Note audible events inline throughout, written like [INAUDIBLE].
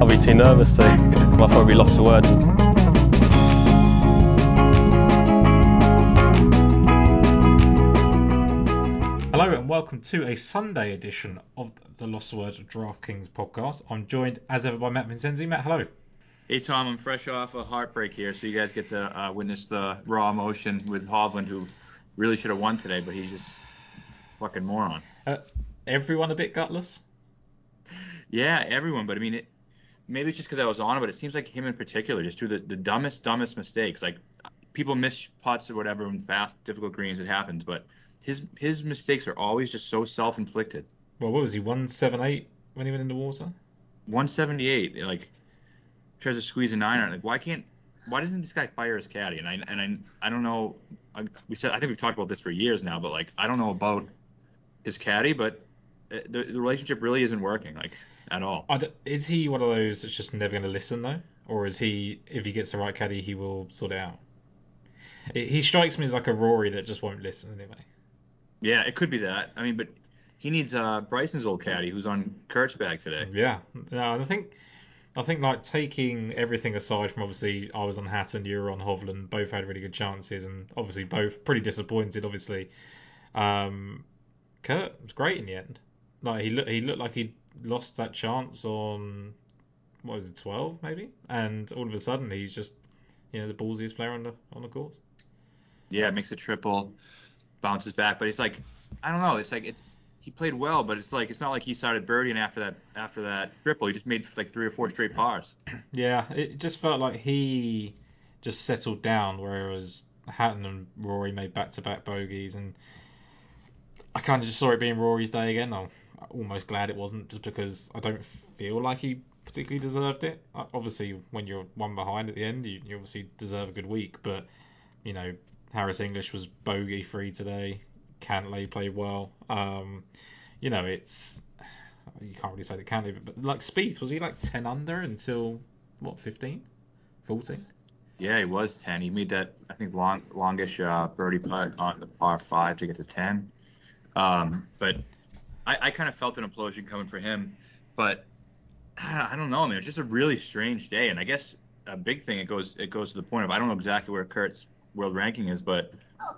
I'll be too nervous to. I'll probably lost for words. Hello and welcome to a Sunday edition of the Lost Words DraftKings podcast. I'm joined as ever by Matt Vincenzi. Matt, hello. Hey Tom, I'm fresh off a heartbreak here, so you guys get to uh, witness the raw emotion with Hovland, who really should have won today, but he's just fucking moron. Uh, everyone a bit gutless? Yeah, everyone, but I mean, it, maybe it's just because I was on it, but it seems like him in particular just do the, the dumbest, dumbest mistakes. Like people miss putts or whatever in fast, difficult greens, it happens, but his his mistakes are always just so self-inflicted. Well, what was he, 178 when he went in the water? 178, like tries to squeeze a nine on. Like why can't why doesn't this guy fire his caddy? And I and I I don't know. I, we said I think we've talked about this for years now, but like I don't know about his caddy, but uh, the, the relationship really isn't working like at all. Is he one of those that's just never going to listen though, or is he if he gets the right caddy he will sort it out? It, he strikes me as like a Rory that just won't listen anyway. Yeah, it could be that. I mean, but he needs uh, Bryson's old caddy who's on Kurt's bag today. Yeah, no, I think I think like taking everything aside from obviously I was on Hatton, you were on Hovland, both had really good chances, and obviously both pretty disappointed. Obviously, um, Kurt was great in the end. Like he looked, he looked like he lost that chance on what was it, twelve maybe, and all of a sudden he's just you know the ballsiest player on the on the course. Yeah, makes a triple, bounces back, but it's like I don't know. It's like it's he played well, but it's like it's not like he started birdieing after that after that triple. He just made like three or four straight pars. [CLEARS THROAT] Yeah, it just felt like he just settled down, whereas Hatton and Rory made back-to-back bogeys, and I kind of just saw it being Rory's day again. I'm almost glad it wasn't, just because I don't feel like he particularly deserved it. Uh, Obviously, when you're one behind at the end, you, you obviously deserve a good week, but you know, Harris English was bogey free today. Cantlay played well. Um, you know, it's you can't really say that Cantlay, but, but like Spieth, was he like ten under until what 15, 14? Yeah, he was ten. He made that I think long longish uh, birdie putt on the par five to get to ten. Um, but I, I kind of felt an implosion coming for him. But I don't know, man. It's just a really strange day, and I guess a big thing it goes it goes to the point of I don't know exactly where Kurt's world ranking is, but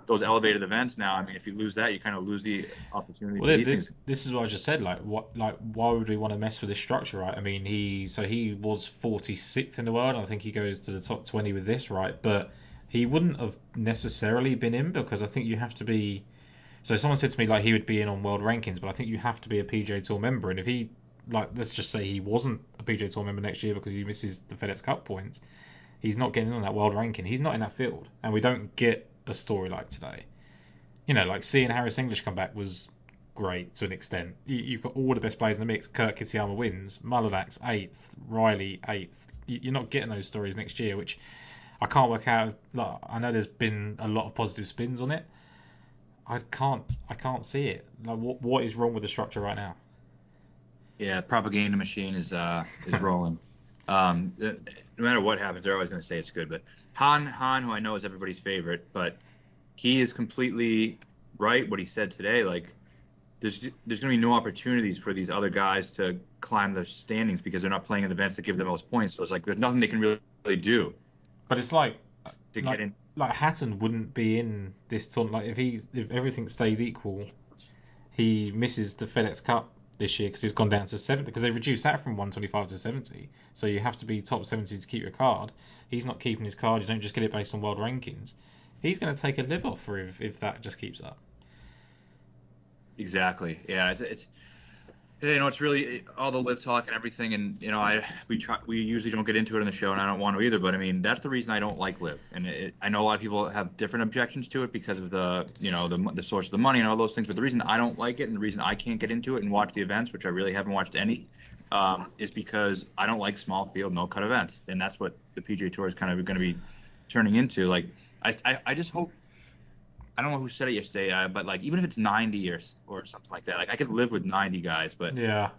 those elevated events now. I mean, if you lose that, you kind of lose the opportunity Well, this, things. this is what I just said. Like, what, like, why would we want to mess with this structure, right? I mean, he so he was 46th in the world. I think he goes to the top 20 with this, right? But he wouldn't have necessarily been in because I think you have to be. So someone said to me like he would be in on world rankings, but I think you have to be a PGA Tour member, and if he like let's just say he wasn't a PGA Tour member next year because he misses the FedEx Cup points, he's not getting on that world ranking. He's not in that field, and we don't get a story like today. You know, like seeing Harris English come back was great to an extent. You, you've got all the best players in the mix. Kurt Kitayama wins, Mullinax eighth, Riley eighth. You, you're not getting those stories next year, which I can't work out. Like, I know there's been a lot of positive spins on it. I can't, I can't see it. Like, what, what is wrong with the structure right now? Yeah, propaganda machine is uh is rolling. [LAUGHS] Um, the, no matter what happens, they're always going to say it's good. But Hahn Hahn, who I know is everybody's favorite, but he is completely right what he said today. Like there's there's going to be no opportunities for these other guys to climb the standings because they're not playing in the events that give them most points. So it's like there's nothing they can really, really do But it's like, to like, get in. Like Hatton wouldn't be in this tournament. Like if he's if everything stays equal, he misses the FedEx Cup this year because he's gone down to 70 because they reduced that from 125 to 70. So you have to be top 70 to keep your card. He's not keeping his card. You don't just get it based on world rankings. He's going to take a LIV off if, if that just keeps up. Exactly. Yeah. It's it's you know it's really all the LIV talk and everything, and you know I we try we usually don't get into it in the show, and I don't want to either. But I mean that's the reason I don't like LIV, and it, I know a lot of people have different objections to it because of the you know the the source of the money and all those things. But the reason I don't like it, and the reason I can't get into it and watch the events, which I really haven't watched any, um, is because I don't like small field no cut events, and that's what the PGA Tour is kind of going to be turning into. Like I, I I just hope I don't know who said it yesterday, uh, but like even if it's 90 or or something like that, like I could live with 90 guys, but Yeah.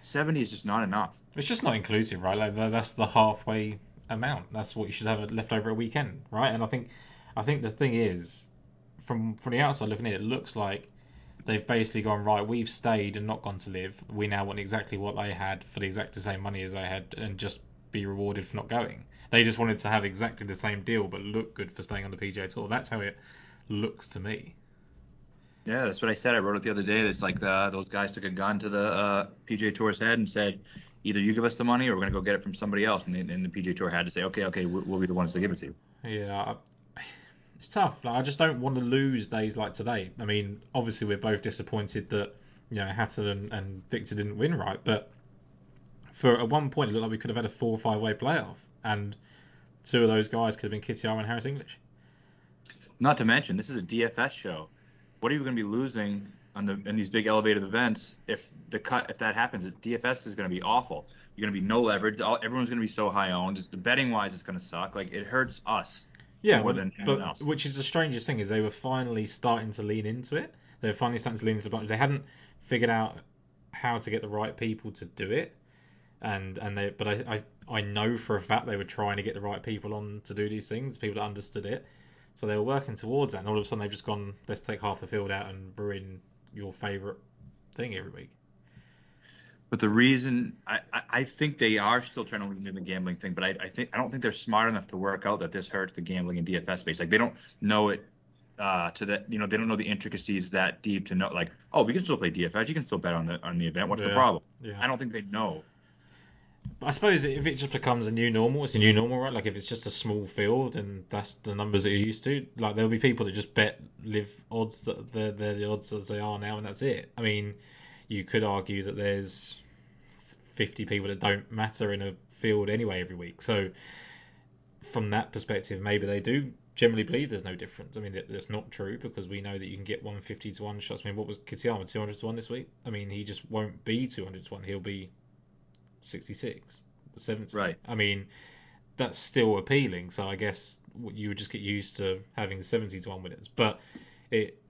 70 is just not enough. It's just not inclusive, right? Like that's the halfway amount. That's what you should have left over a weekend, right? And I think, I think the thing is, from from the outside looking in, it looks like they've basically gone right. We've stayed and not gone to LIV. We now want exactly what they had for the exact same money as they had, and just be rewarded for not going. They just wanted to have exactly the same deal, but look good for staying on the PGA Tour. That's how it looks to me. Yeah, that's what I said. I wrote it the other day. It's like the, those guys took a gun to the uh, PGA Tour's head and said, either you give us the money or we're going to go get it from somebody else. And the, and the PGA Tour had to say, okay, okay, we'll, we'll be the ones to give it to you. Yeah, [SIGHS] it's tough. Like, I just don't want to lose days like today. I mean, obviously we're both disappointed that you know Hatton and, and Viktor didn't win right, but for at one point it looked like we could have had a four or five way playoff, and two of those guys could have been Kitty Kitayama and Harris English. Not to mention, this is a DFS show. What are you going to be losing on the in these big elevated events if the cut if that happens? DFS is going to be awful. You're going to be no leverage. All, everyone's going to be so high owned. The betting wise, it's going to suck. Like it hurts us. Yeah, more than anyone but else. which is the strangest thing is they were finally starting to lean into it. They were finally starting to lean into the it. They hadn't figured out how to get the right people to do it, and and they but I, I I know for a fact they were trying to get the right people on to do these things, people that understood it. So they were working towards that, and all of a sudden they've just gone, let's take half the field out and ruin your favourite thing every week. But the reason I, I, think they are still trying to lean into the gambling thing, but I, I think I don't think they're smart enough to work out that this hurts the gambling and DFS space. Like they don't know it uh, to that you know they don't know the intricacies that deep to know like oh we can still play DFS you can still bet on the on the event what's the problem Yeah. I don't think they know I suppose if it just becomes a new normal, it's a new normal, right? Like if it's just a small field and that's the numbers that you're used to, like there'll be people that just bet live odds that they're, they're the odds as they are now, and that's it. I mean, you could argue that there's 50 people that don't matter in a field anyway every week. So from that perspective, maybe they do generally believe there's no difference. I mean, that- that's not true because we know that you can get 150 to 1 shots. I mean, what was Kitayama, 200 to 1 this week? I mean, he just won't be 200 to 1. He'll be 66, 70. Right. I mean, that's still appealing. So I guess you would just get used to having 70 to 1 winners. But it.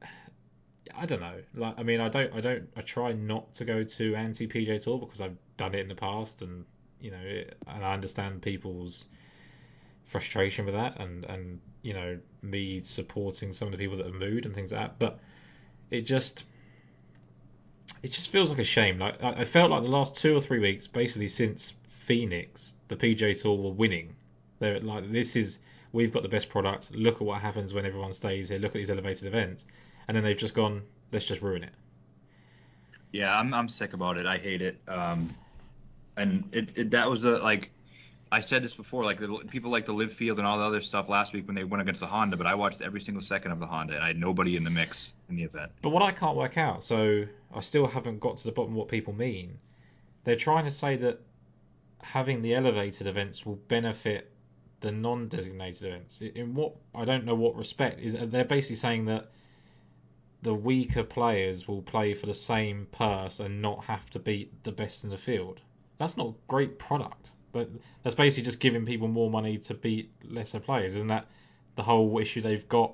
I don't know. Like, I mean, I don't, I don't, I try not to go to anti PGA Tour because I've done it in the past, and you know, it, and I understand people's frustration with that, and and you know, me supporting some of the people that are mood and things like that. But it just, it just feels like a shame. Like I, felt like the last two or three weeks, basically since Phoenix, the PGA Tour were winning. They're like, this is, we've got the best product. Look at what happens when everyone stays here. Look at these elevated events, and then they've just gone, let's just ruin it. yeah I'm I'm sick about it I hate it um and it, it that was the like I said this before like people like the LIV field and all the other stuff last week when they went against the Honda but I watched every single second of the Honda and I had nobody in the mix in the event But what I can't work out, so I still haven't got to the bottom of what people mean. They're trying to say that having the elevated events will benefit the non-designated events. In what I don't know what respect is. They're basically saying that the weaker players will play for the same purse and not have to beat the best in the field. That's not great product. But that's basically just giving people more money to beat lesser players. Isn't that the whole issue they've got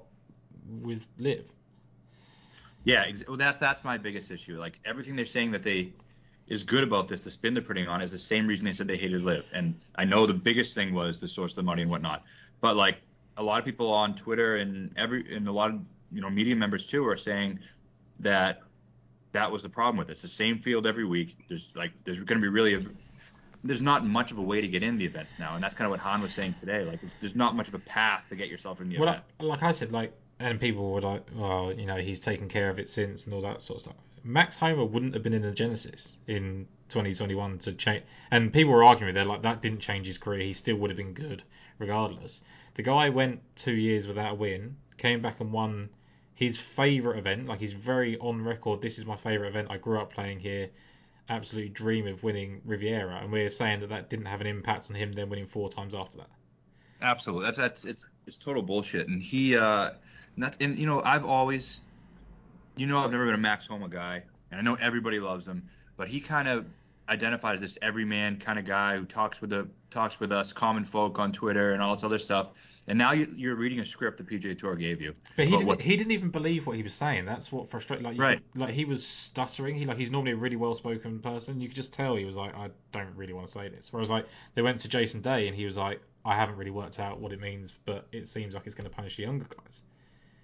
with LIV? Yeah, ex- well, that's that's my biggest issue. Like everything they're saying that they is good about this, the spin they're putting on is the same reason they said they hated LIV. And I know the biggest thing was the source of the money and whatnot. But like a lot of people on Twitter and every and a lot of you know media members too are saying that that was the problem with it. It's the same field every week. There's like there's going to be really a, there's not much of a way to get in the events now, and that's kind of what Hahn was saying today. Like it's, there's not much of a path to get yourself in the Well, event. I, like I said, like, and people were like, well, you know, he's taken care of it since and all that sort of stuff. Max Homa wouldn't have been in the Genesis in 2021 to change. And people were arguing, they're like, that didn't change his career. He still would have been good regardless. The guy went two years without a win, came back and won his favourite event. Like, he's very on record. This is my favourite event. I grew up playing here. Absolutely dream of winning Riviera. And we're saying that that didn't have an impact on him then winning four times after that. Absolutely. That's that's it's it's total bullshit. And he uh that's and you know, I've always you know I've never been a Max Homa guy, and I know everybody loves him, but he kind of identified as this everyman kind of guy who talks with the talks with us common folk on Twitter and all this other stuff. And now you, you're reading a script the PGA Tour gave you. But he didn't. what- He didn't even believe what he was saying. That's what frustrated. Like, Right. could- like he was stuttering. He like he's normally a really well-spoken person. You could just tell he was like, I don't really want to say this. Whereas like they went to Jason Day and he was like, I haven't really worked out what it means, but it seems like it's going to punish the younger guys.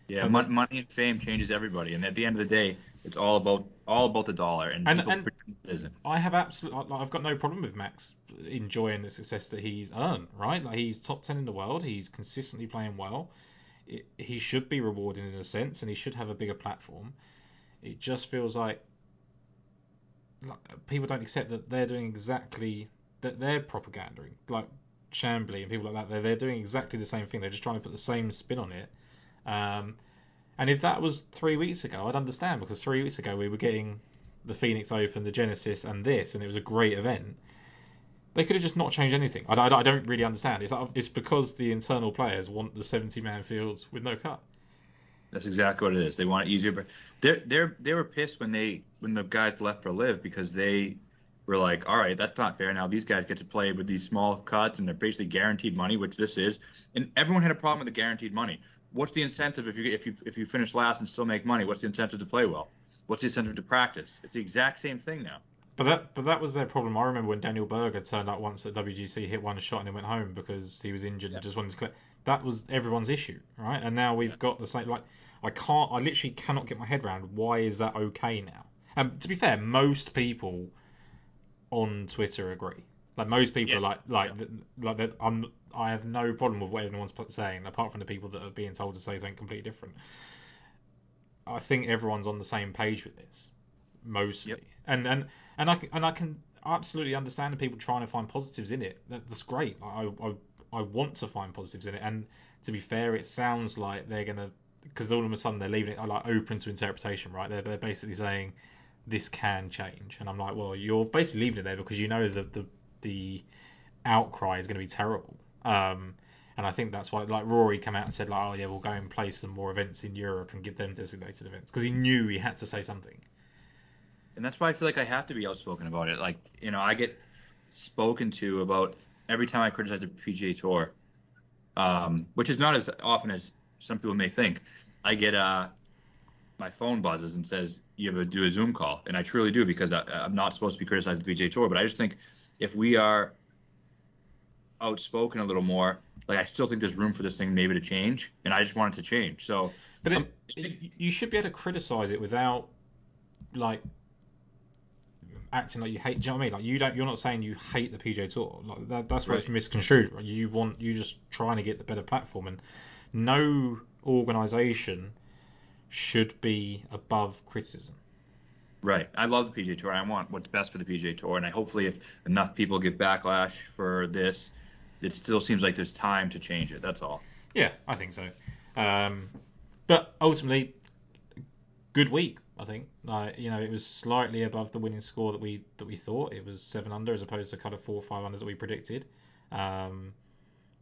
Yeah, money and fame changes everybody, and at the end of the day, it's all about all about the dollar, and, And- and- pretend it isn't. I have absolutely, I've got no problem with Max enjoying the success that he's earned. Right, like he's top ten in the world. He's consistently playing well. It, he should be rewarded in a sense, and he should have a bigger platform. It just feels like, like people don't accept that they're doing exactly that they're propagandering, like Chamblee and people like that. They're they're doing exactly the same thing. They're just trying to put the same spin on it. Um, and if that was three weeks ago, I'd understand because three weeks ago we were getting the Phoenix Open, the Genesis, and this, and it was a great event. They could have just not changed anything. I, I, I don't really understand. It's it's because the internal players want the seventy-man fields with no cut. That's exactly what it is. They want it easier, but they're they're they were pissed when they when the guys left for LIV because they were like, all right, that's not fair. Now these guys get to play with these small cuts and they're basically guaranteed money, which this is. And everyone had a problem with the guaranteed money. What's the incentive if you if you if you finish last and still make money? What's the incentive to play well? What's the incentive to practice? It's the exact same thing now. But that but that was their problem. I remember when Daniel Berger turned up once at WGC, hit one shot and then went home because he was injured Yeah. and just wanted to clear. That was everyone's issue, right? And now we've got the same. Like I can't, I literally cannot get my head around why is that okay now. And to be fair, most people on Twitter agree. Like most people Yeah. are like like th- like that. I'm I have no problem with what everyone's saying, apart from the people that are being told to say something completely different. I think everyone's on the same page with this, mostly. Yep. And and and I can, and I can absolutely understand the people trying to find positives in it. That, that's great. I, I I want to find positives in it. And to be fair, it sounds like they're gonna because all of a sudden they're leaving it like open to interpretation, right? They're they're basically saying this can change, and I'm like, well, you're basically leaving it there because you know that the the outcry is going to be terrible. Um, and I think that's why, like Rory came out and said, like, oh yeah, we'll go and play some more events in Europe and give them designated events because he knew he had to say something. and that's why I feel like I have to be outspoken about it. Like, you know, I get spoken to about every time I criticize the PGA Tour, um, which is not as often as some people may think. I get uh, my phone buzzes and says you have to do a Zoom call, and I truly do because I, I'm not supposed to be criticizing the PGA Tour, but I just think if we are outspoken a little more, like I still think there's room for this thing maybe to change, and I just want it to change. So But Um, it, it, you should be able to criticize it without like acting like you hate. Do you know what I mean? Like you don't. You're not saying you hate the PGA Tour. Like that, that's where it's misconstrued. Right? You want you're just trying to get the better platform, and no organisation should be above criticism. Right. I love the PGA Tour. I want what's best for the PGA Tour, and I hopefully if enough people give backlash for this, it still seems like there's time to change it. That's all. Yeah, I think so. Um, but ultimately, good week. I think. Like you know, it was slightly above the winning score that we that we thought. It was seven under as opposed to kind of four or five under that we predicted. Um,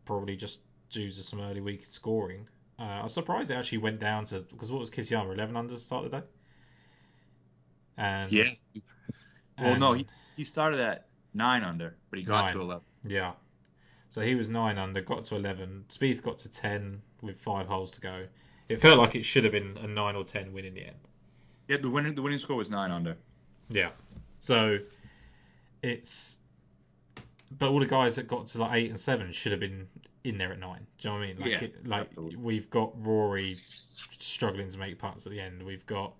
probably just due to some early week scoring. Uh, I was surprised it actually went down to because what was Kitayama eleven under to start the day. And Yeah. Well, no, he, he started at nine under, but he got Nine. to eleven. Yeah. So he was nine under, got to eleven. Spieth got to ten with five holes to go. It felt like it should have been a nine or ten win in the end. Yeah, the winning the winning score was nine under. Yeah. So it's but all the guys that got to like eight and seven should have been in there at nine. Do you know what I mean? Like Yeah, it, like absolutely. we've got Rory struggling to make putts at the end. We've got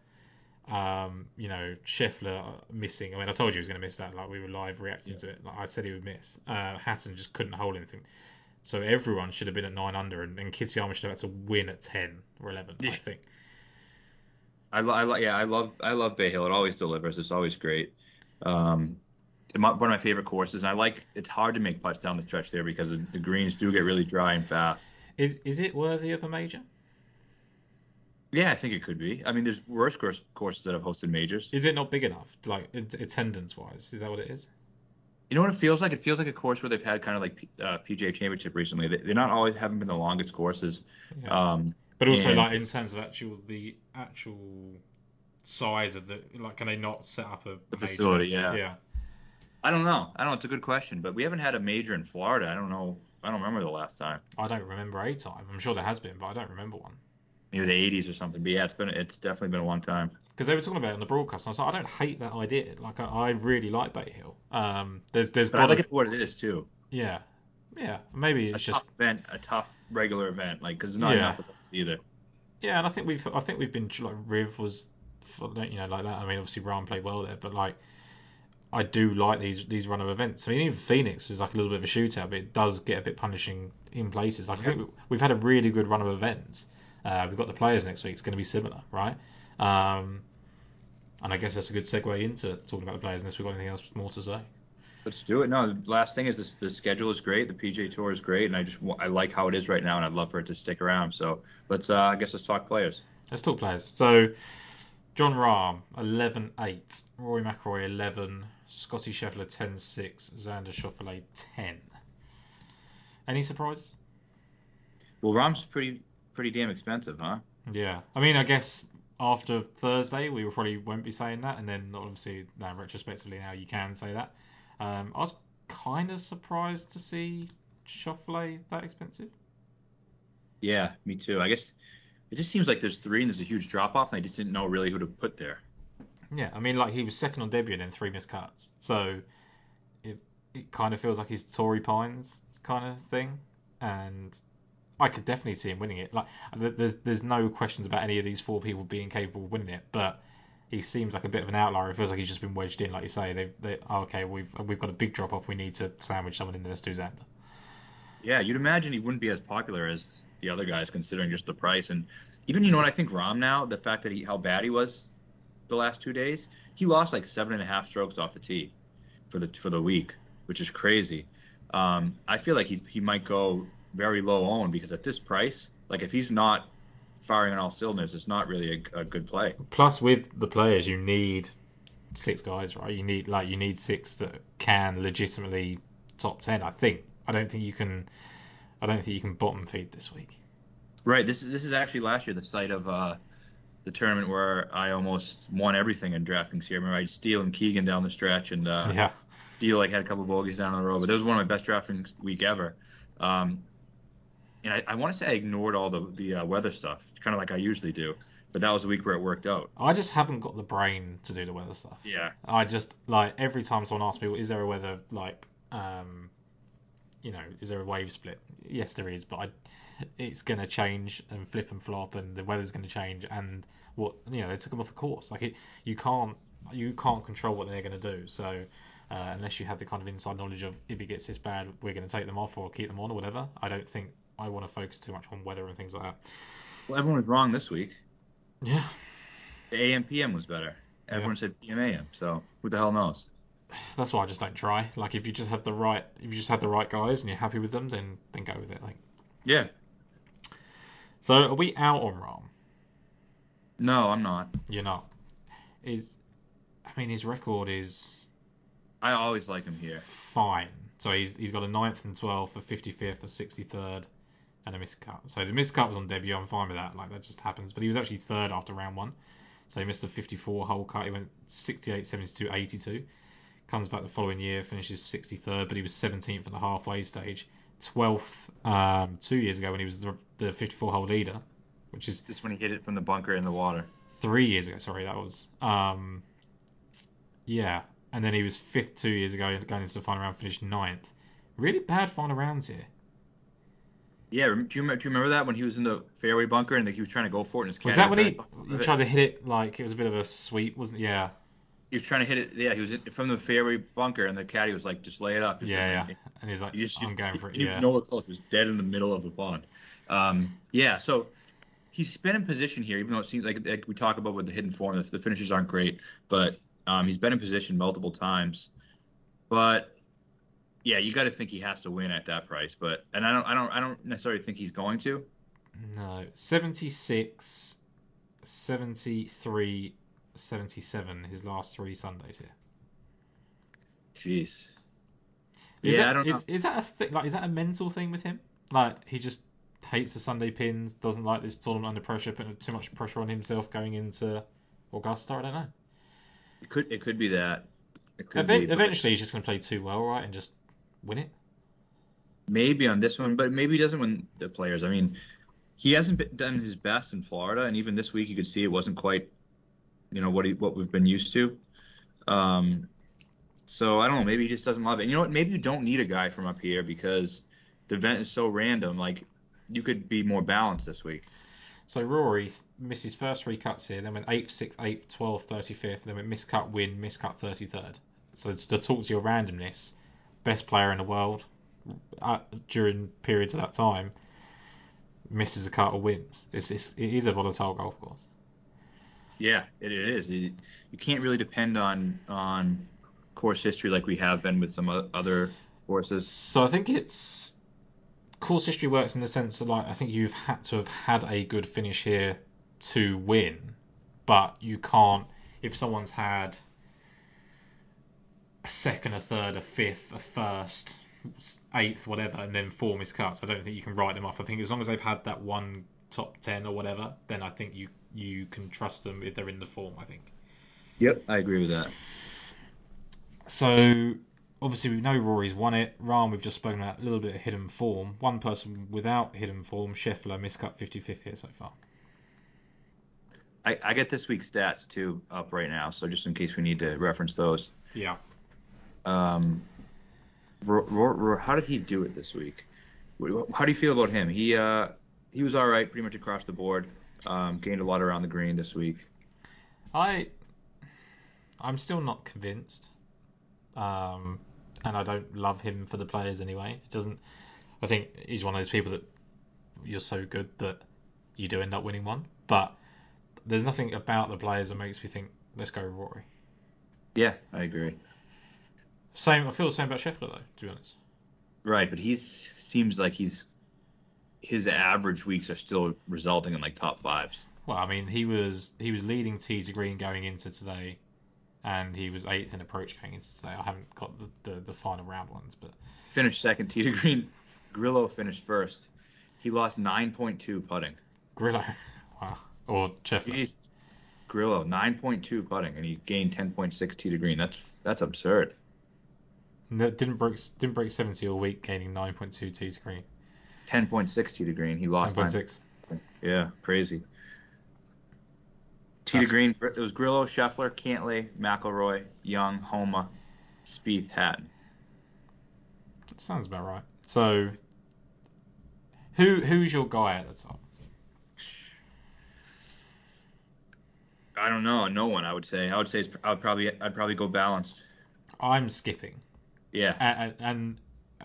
um, you know, Scheffler missing. I mean, I told you he was going to miss that. Like we were live reacting to it. Like I said he would miss. Uh, Hatton just couldn't hold anything. So everyone should have been at nine under, and, and Kitayama should have had to win at ten or eleven. I Yeah. think. I, lo- I lo- yeah, I love I love Bay Hill. It always delivers. It's always great. Um, one of my favorite courses. And I like. It's hard to make putts down the stretch there because the, the greens do get really dry and fast. Is is it worthy of a major? Yeah, I think it could be. I mean, there's worse course, courses that have hosted majors. Is it not big enough, like attendance wise? Is that what it is? You know what it feels like? It feels like a course where they've had kind of like uh, PGA Championship recently. They, they're not always haven't been the longest courses. Yeah. Um, But also, and- like in terms of actual the actual size of the like, can they not set up a The major? facility, yeah. Yeah. I don't know. I don't know. It's a good question, but we haven't had a major in Florida. I don't know. I don't remember the last time. I don't remember a time. I'm sure there has been, but I don't remember one. Maybe the 80s or something. But yeah, it's been it's definitely been a long time. Because they were talking about it on the broadcast, and I was like, I don't hate that idea. Like, I, I really like Bay Hill. Um, there's, there's But I like to- it for what it is too. yeah, yeah. Maybe A it's just tough event, a tough regular event, like because there's not Yeah. enough of those either. Yeah, and I think we've I think we've been like Riv was, you know, like that. I mean, obviously Rahm played well there, but like I do like these these run of events. I mean, even Phoenix is like a little bit of a shootout, but it does get a bit punishing in places. Like I think we've had a really good run of events. Uh, we've got the players next week. It's going to be similar, right? Um, and I guess that's a good segue into talking about the players. Unless we've got anything else more to say. Let's do it. No, the last thing is this: the schedule is great. The PGA Tour is great, and I just I like how it is right now, and I'd love for it to stick around. So let's, uh, I guess, let's talk players. Let's talk players. So Jon Rahm, 11-8. Rory McIlroy, 11. Scotty Scheffler, 10-6. Xander Schauffele, 10. Any surprises? Well, Rahm's pretty pretty damn expensive, huh? Yeah. I mean, I guess after Thursday, we probably won't be saying that, and then obviously, now retrospectively, now you can say that. Um, I was kind of surprised to see Schauffele that expensive. Yeah, me too. I guess it just seems like there's three and there's a huge drop off, and I just didn't know really who to put there. Yeah, I mean, like he was second on debut and then three missed cuts, so it it kind of feels like he's Torrey Pines kind of thing, and I could definitely see him winning it. Like, there's there's no questions about any of these four people being capable of winning it, but he seems like a bit of an outlier. It feels like he's just been wedged in, like you say. They, they oh, okay, we've we've got a big drop off. We need to sandwich someone in there. Let's do Xander. Yeah, you'd imagine he wouldn't be as popular as the other guys, considering just the price and even you know what I think Rahm now the fact that he how bad he was the last two days he lost like seven and a half strokes off the tee for the for the week, which is crazy. Um, I feel like he he might go very low owned because at this price, like if he's not firing on all cylinders, it's not really a, a good play. Plus, with the players, you need six guys, right? You need like you need six that can legitimately top ten. I think. I don't think you can. I don't think you can bottom feed this week. Right. This is this is actually last year the site of uh, the tournament where I almost won everything in drafting here. Remember, I had Steele and Keegan down the stretch, and uh, yeah, Steele like had a couple bogeys down the road, but that was one of my best drafting week ever. Um, and I, I want to say I ignored all the the uh, weather stuff, kind of like I usually do. But that was the week where it worked out. I just haven't got the brain to do the weather stuff. Yeah. I just like every time someone asks me, well, "Is there a weather like, um, you know, is there a wave split?" Yes, there is, but I, it's going to change and flip and flop, and the weather's going to change, and what you know, they took them off the course. Like it, you can't you can't control what they're going to do. So. Uh, unless you have the kind of inside knowledge of if it gets this bad, we're going to take them off or keep them on or whatever. I don't think I want to focus too much on weather and things like that. Well, everyone was wrong this week. Yeah. The AM PM was better. Everyone yeah. said PM AM. So who the hell knows? That's why I just don't try. Like if you just have the right, if you just have the right guys and you're happy with them, then then go with it. Like. Yeah. So are we out on Rahm? No, I'm not. You're not. Is I mean his record is. I always like him here. Fine. So he's he's got a ninth and twelfth, a fifty fifth, a sixty third, and a missed cut. So the missed cut was on debut. I'm fine with that. Like that just happens. But he was actually third after round one. So he missed a 54 hole cut. He went 68, 72, 82. Comes back the following year, finishes 63rd, but he was 17th at the halfway stage. 12th um, two years ago when he was the, the 54 hole leader, which is just when he hit it from the bunker in the water. Three years ago, sorry, that was. Um, yeah, and then he was fifth two years ago, going into the final round, finished ninth. Really bad final rounds here. Yeah, do you, remember, do you remember that when he was in the fairway bunker and like, he was trying to go for it? And his was that when he, he tried to hit it like it was a bit of a sweep, wasn't? It? Yeah. He was trying to hit it. Yeah, he was in, from the fairway bunker, and the caddy was like, "Just lay it up." yeah, yeah. And he's like, just, "I'm going for it." He yeah. nowhere close. He was dead in the middle of the pond. Um, yeah, so he's been in position here, even though it seems like, like we talk about with the hidden form, the finishes aren't great, but um, he's been in position multiple times. But yeah, you got to think he has to win at that price, but and I don't, I don't, I don't necessarily think he's going to. No, 76, 73, 77. His last three Sundays here. Jeez. Is yeah, that, I don't is, know. Is that a th- like is that a mental thing with him? Like he just hates the Sunday pins, doesn't like this tournament under pressure, putting too much pressure on himself going into Augusta. I don't know. It could it could be that. Could be, eventually, he's just going to play too well, right, and just win it. Maybe on this one, but maybe he doesn't win the players. I mean, he hasn't done his best in Florida, and even this week you could see it wasn't quite, you know, what he, what we've been used to. Um, so I don't know. Maybe he just doesn't love it. And you know what? Maybe you don't need a guy from up here because the event is so random. Like you could be more balanced this week. So Rory missed his first three cuts here, then went 8th, 6th, 8th, 12th, 35th, then went miscut, win, miscut, 33rd. So it's to talk to your randomness, best player in the world uh, during periods of that time misses a cut or wins. It's, it's it is a volatile golf course. Yeah, it, it is. You, you can't really depend on on course history like we have been with some other courses. So I think it's course history works in the sense that like I think you've had to have had a good finish here to win, but you can't if someone's had a second, a third, a fifth, a first, eighth, whatever, and then four miscuts. I don't think you can write them off. I think as long as they've had that one top ten or whatever, then I think you you can trust them if they're in the form. I think. Yep, I agree with that. So obviously we know Rory's won it. Rahm, we've just spoken about a little bit of hidden form. One person without hidden form, Scheffler, miscut 55th here so far. I, I get this week's stats too up right now, so just in case we need to reference those. Yeah. Um, how did he do it this week? How do you feel about him? He uh he was all right pretty much across the board. Um, gained a lot around the green this week. I I'm still not convinced. Um, and I don't love him for the players anyway. It doesn't I think he's one of those people that you're so good that you do end up winning one. But there's nothing about the players that makes me think let's go Rory. Yeah, I agree. Same I feel the same about Scheffler though, to be honest. Right, but he's seems like he's his average weeks are still resulting in like top fives. Well, I mean, he was he was leading tee to green going into today, and he was eighth in approach going into today. I haven't got the, the, the final round ones, but Finished second tee to green. Grillo finished first. He lost 9.2 putting. Grillo, [LAUGHS] wow, or Scheffler. He's Grillo 9.2 putting, and he gained 10.6 tee to green. That's that's absurd. No, didn't break didn't break seventy all week, gaining nine point two tee to green, 10.6 tee to green. He lost ten point 9. six. Yeah, crazy. Tee to green. It was Grillo, Scheffler, Cantlay, McIlroy, Young, Homa, Spieth, Hatton. Sounds about right. So, who who's your guy at the top? I don't know. No one. I would say. I would say. It's, I would probably. I'd probably go balanced. I'm skipping, Yeah. and, and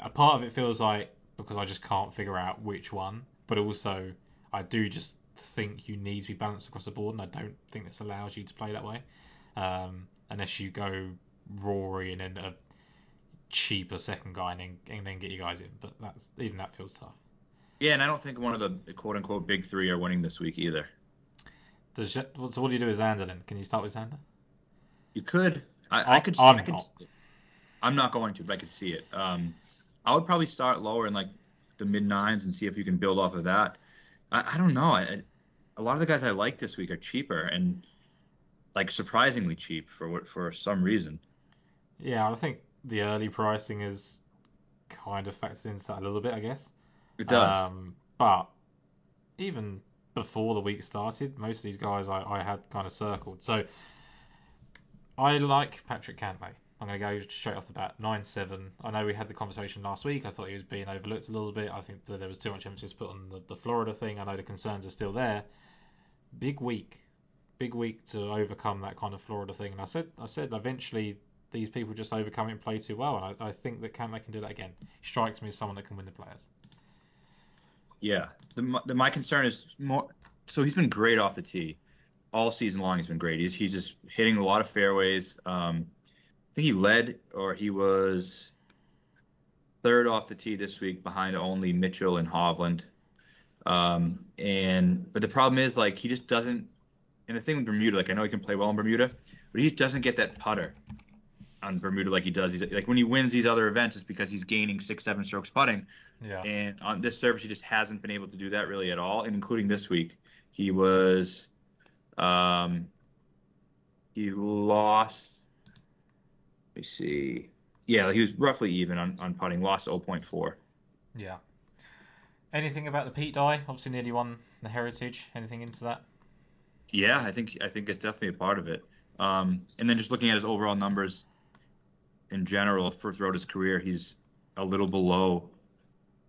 a part of it feels like because I just can't figure out which one, but also I do just think you need to be balanced across the board, and I don't think this allows you to play that way, um, unless you go Rory and then a cheaper second guy and then, and then get you guys in. But that's even that feels tough. Yeah, and I don't think one of the quote unquote big three are winning this week either. Does so what do you do with Xander then? Can you start with Xander? You could. I, I- I could. I'm I could not. I'm not going to, but I could see it. Um, I would probably start lower in like the mid nines and see if you can build off of that. I, I don't know. I, a lot of the guys I like this week are cheaper and like surprisingly cheap for what for some reason. Yeah, I think the early pricing is kind of factored into that a little bit, I guess. It does. Um, but even before the week started, most of these guys I, I had kind of circled. So I like Patrick Cantlay. I'm going to go straight off the bat. 9 7. I know we had the conversation last week. I thought he was being overlooked a little bit. I think that there was too much emphasis put on the, the Florida thing. I know the concerns are still there. Big week. Big week to overcome that kind of Florida thing. And I said, I said eventually these people just overcome it and play too well. And I, I think that Cantlay can do that again. He strikes me as someone that can win the players. Yeah. The, the my concern is more. So he's been great off the tee all season long. He's been great. He's he's just hitting a lot of fairways. Um, think he led or he was third off the tee this week behind only Mitchell and Hovland. Um, and but the problem is like he just doesn't. And the thing with Bermuda, like I know he can play well in Bermuda, but he just doesn't get that putter on Bermuda like he does. He's like when he wins these other events, it's because he's gaining six, seven strokes putting. Yeah. And on this surface, he just hasn't been able to do that really at all. And including this week, he was, um, he lost. Let me see. Yeah, he was roughly even on, on putting. Lost 0.4. Yeah. Anything about the Pete Dye? Obviously, nearly won the Heritage. Anything into that? Yeah, I think I think it's definitely a part of it. Um, and then just looking at his overall numbers in general for throughout his career, he's a little below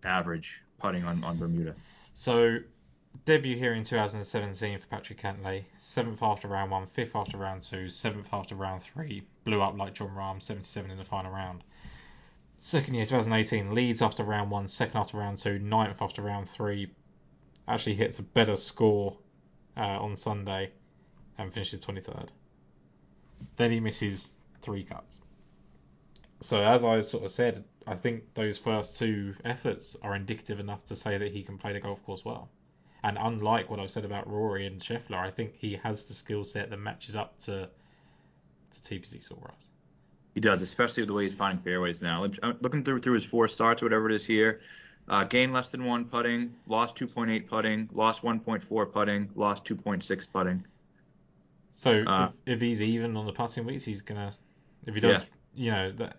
average putting on, on Bermuda. So, debut here in 2017 for Patrick Cantlay. Seventh after round one, fifth after round two, seventh after round three. Blew up like Jon Rahm, 77 in the final round. Second year, 2018, leads after round one, second after round two, ninth after round three. Actually hits a better score uh, on Sunday and finishes 23rd. Then he misses three cuts. So as I sort of said, I think those first two efforts are indicative enough to say that he can play the golf course well. And unlike what I've said about Rory and Scheffler, I think he has the skill set that matches up to to TPC Sawgrass. He does, especially with the way he's finding fairways now. I'm looking through through his four starts, whatever it is here. Uh, gained less than one putting, lost 2.8 putting, lost 1.4 putting, lost 2.6 putting. So uh, if, if, he's even on the putting weeks, he's gonna. If he does, yeah. you know that.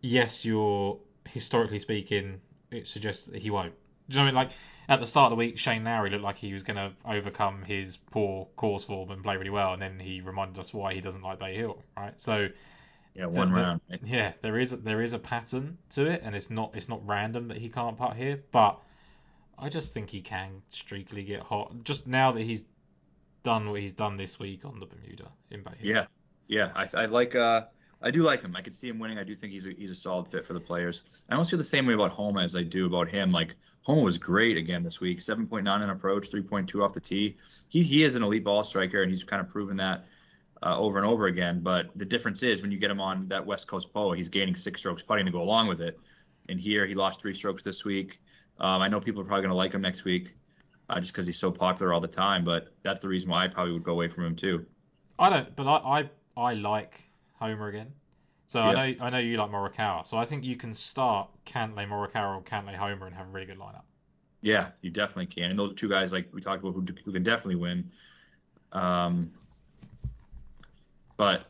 Yes, you're historically speaking, it suggests that he won't. Do you know what I mean? Like at the start of the week, Shane Lowry looked like he was going to overcome his poor course form and play really well, and then he reminded us why he doesn't like Bay Hill, right? So yeah, one the, round. Yeah, there is there is a pattern to it, and it's not it's not random that he can't putt here, but I just think he can streakily get hot. Just now that he's done what he's done this week on the Bermuda in Bay Hill. Yeah, yeah, I, I like uh I do like him. I could see him winning. I do think he's a, he's a solid fit for the players. I don't feel the same way about Homa as I do about him. Like Homa was great again this week. 7.9 in approach, 3.2 off the tee. He he is an elite ball striker, and he's kind of proven that uh, over and over again. But the difference is when you get him on that West Coast POA, he's gaining six strokes putting to go along with it. And here he lost three strokes this week. Um, I know people are probably going to like him next week uh, just because he's so popular all the time. But that's the reason why I probably would go away from him too. I don't, but I I, I like Homa again. So yeah. I know I know you like Morikawa, so I think you can start Cantlay Morikawa or Cantlay Homa and have a really good lineup. Yeah, you definitely can. And those are two guys like we talked about who, who can definitely win. Um, but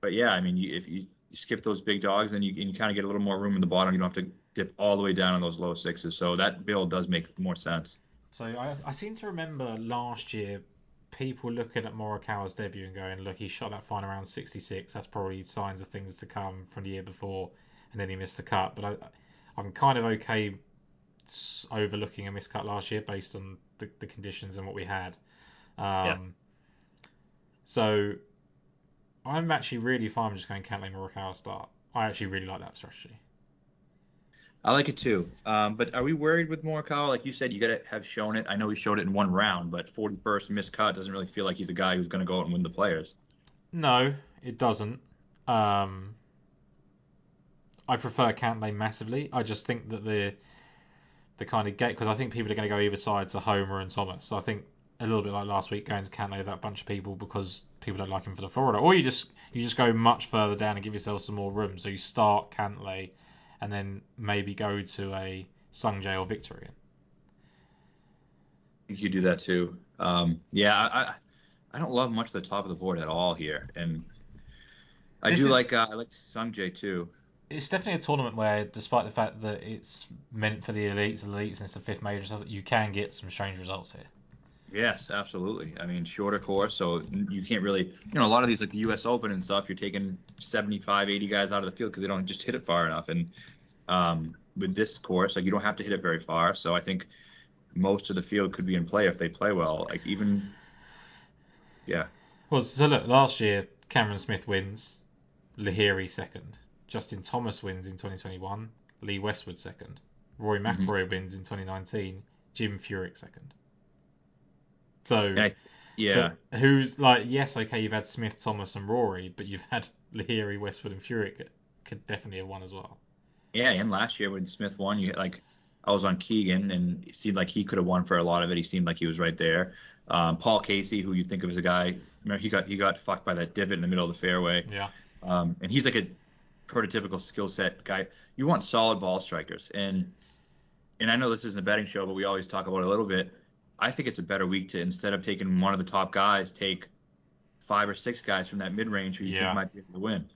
but yeah, I mean, you, if you, you, skip those big dogs, then you, you kind of get a little more room in the bottom. You don't have to dip all the way down on those low sixes. So that build does make more sense. So I, I seem to remember last year people looking at Morikawa's debut and going, look, he shot that fine around 66. That's probably signs of things to come from the year before, and then he missed the cut. But I, I'm kind of okay overlooking a miscut last year based on the, the conditions and what we had. Um, yes. So I'm actually really fine with just going Cantlay Morikawa start. I actually really like that strategy. I like it too. Um, but are we worried with Morikawa? Like you said, you got to have shown it. I know he showed it in one round, but 41st missed cut doesn't really feel like he's a guy who's going to go out and win the players. No, it doesn't. Um, I prefer Cantlay massively. I just think that the the kind of gate because I think people are going to go either side to Homa and Thomas. So I think a little bit like last week going to Cantlay that bunch of people because people don't like him for the Florida, or you just you just go much further down and give yourself some more room. So you start Cantlay and then maybe go to a Sungjae or Viktor again. I think you do that too. Um, yeah, I, I don't love much of the top of the board at all here, and I this do is, like uh, I like Sungjae too. It's definitely a tournament where, despite the fact that it's meant for the elites, elites, and it's the fifth major, stuff, you can get some strange results here. Yes, absolutely. I mean, shorter course, so you can't really, you know, a lot of these like the U.S. Open and stuff, you're taking 75, 80 guys out of the field because they don't just hit it far enough. And um, with this course, like you don't have to hit it very far. So I think most of the field could be in play if they play well. Like even, yeah. Well, so look, last year Cameron Smith wins, Lahiri second, Justin Thomas wins in 2021, Lee Westwood second, Rory mm-hmm. McIlroy mm-hmm. wins in 2019, Jim Furyk second. So yeah, yeah. who's like yes, okay, you've had Smith, Thomas, and Rory, but you've had [LAUGHS] Lahiri, Westwood, and Furyk could definitely have won as well. Yeah, and last year when Smith won, you like I was on Keegan, and it seemed like he could have won for a lot of it. He seemed like he was right there. Um, Paul Casey, who you think of as a guy, remember he got he got fucked by that divot in the middle of the fairway. Yeah. Um, and he's like a prototypical skill set guy. You want solid ball strikers, and and I know this isn't a betting show, but we always talk about it a little bit. I think it's a better week to instead of taking one of the top guys, take five or six guys from that mid range who you yeah. think might be able to win.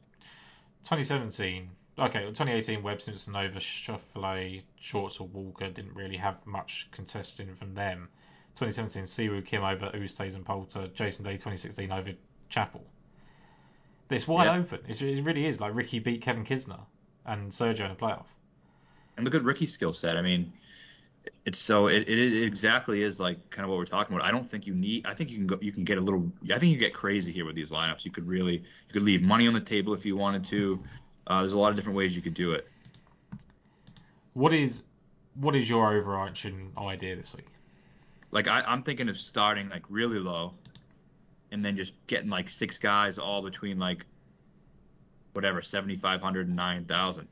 2017, okay, 2018, Webb Simpson over Schauffele, Shorts or Walker didn't really have much contesting from them. 2017, Siwoo Kim over Oosthuizen and Poulter. Jason Day 2016 over Chappell. It's wide yeah. open. It's, it really is. Like Rickie beat Kevin Kisner and Sergio in a playoff. And look at Rickie's skill set. I mean, It's so it, it, exactly is like kind of what we're talking about. I don't think you need. I think you can go. You can get a little. I think you get crazy here with these lineups. You could really. You could leave money on the table if you wanted to. Uh, there's a lot of different ways you could do it. What is what is your overarching idea this week? Like I, I'm thinking of starting like really low, and then just getting like six guys all between like whatever 7,500 and 9,000.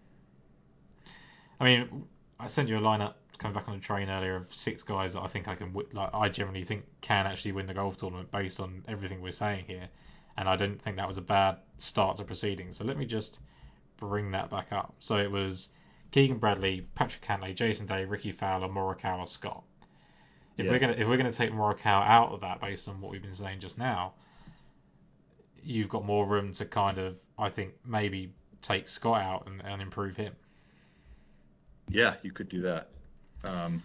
I mean, I sent you a lineup coming back on the train earlier of six guys that I think I can like. I generally think can actually win the golf tournament based on everything we're saying here, and I didn't think that was a bad start to proceedings. So let me just bring that back up. So it was Keegan Bradley, Patrick Cantlay, Jason Day, Rickie Fowler, Morikawa, Scott. If Yeah. we're gonna if we're gonna take Morikawa out of that based on what we've been saying just now, you've got more room to kind of I think maybe take Scott out and, and improve him. Yeah, you could do that. Um,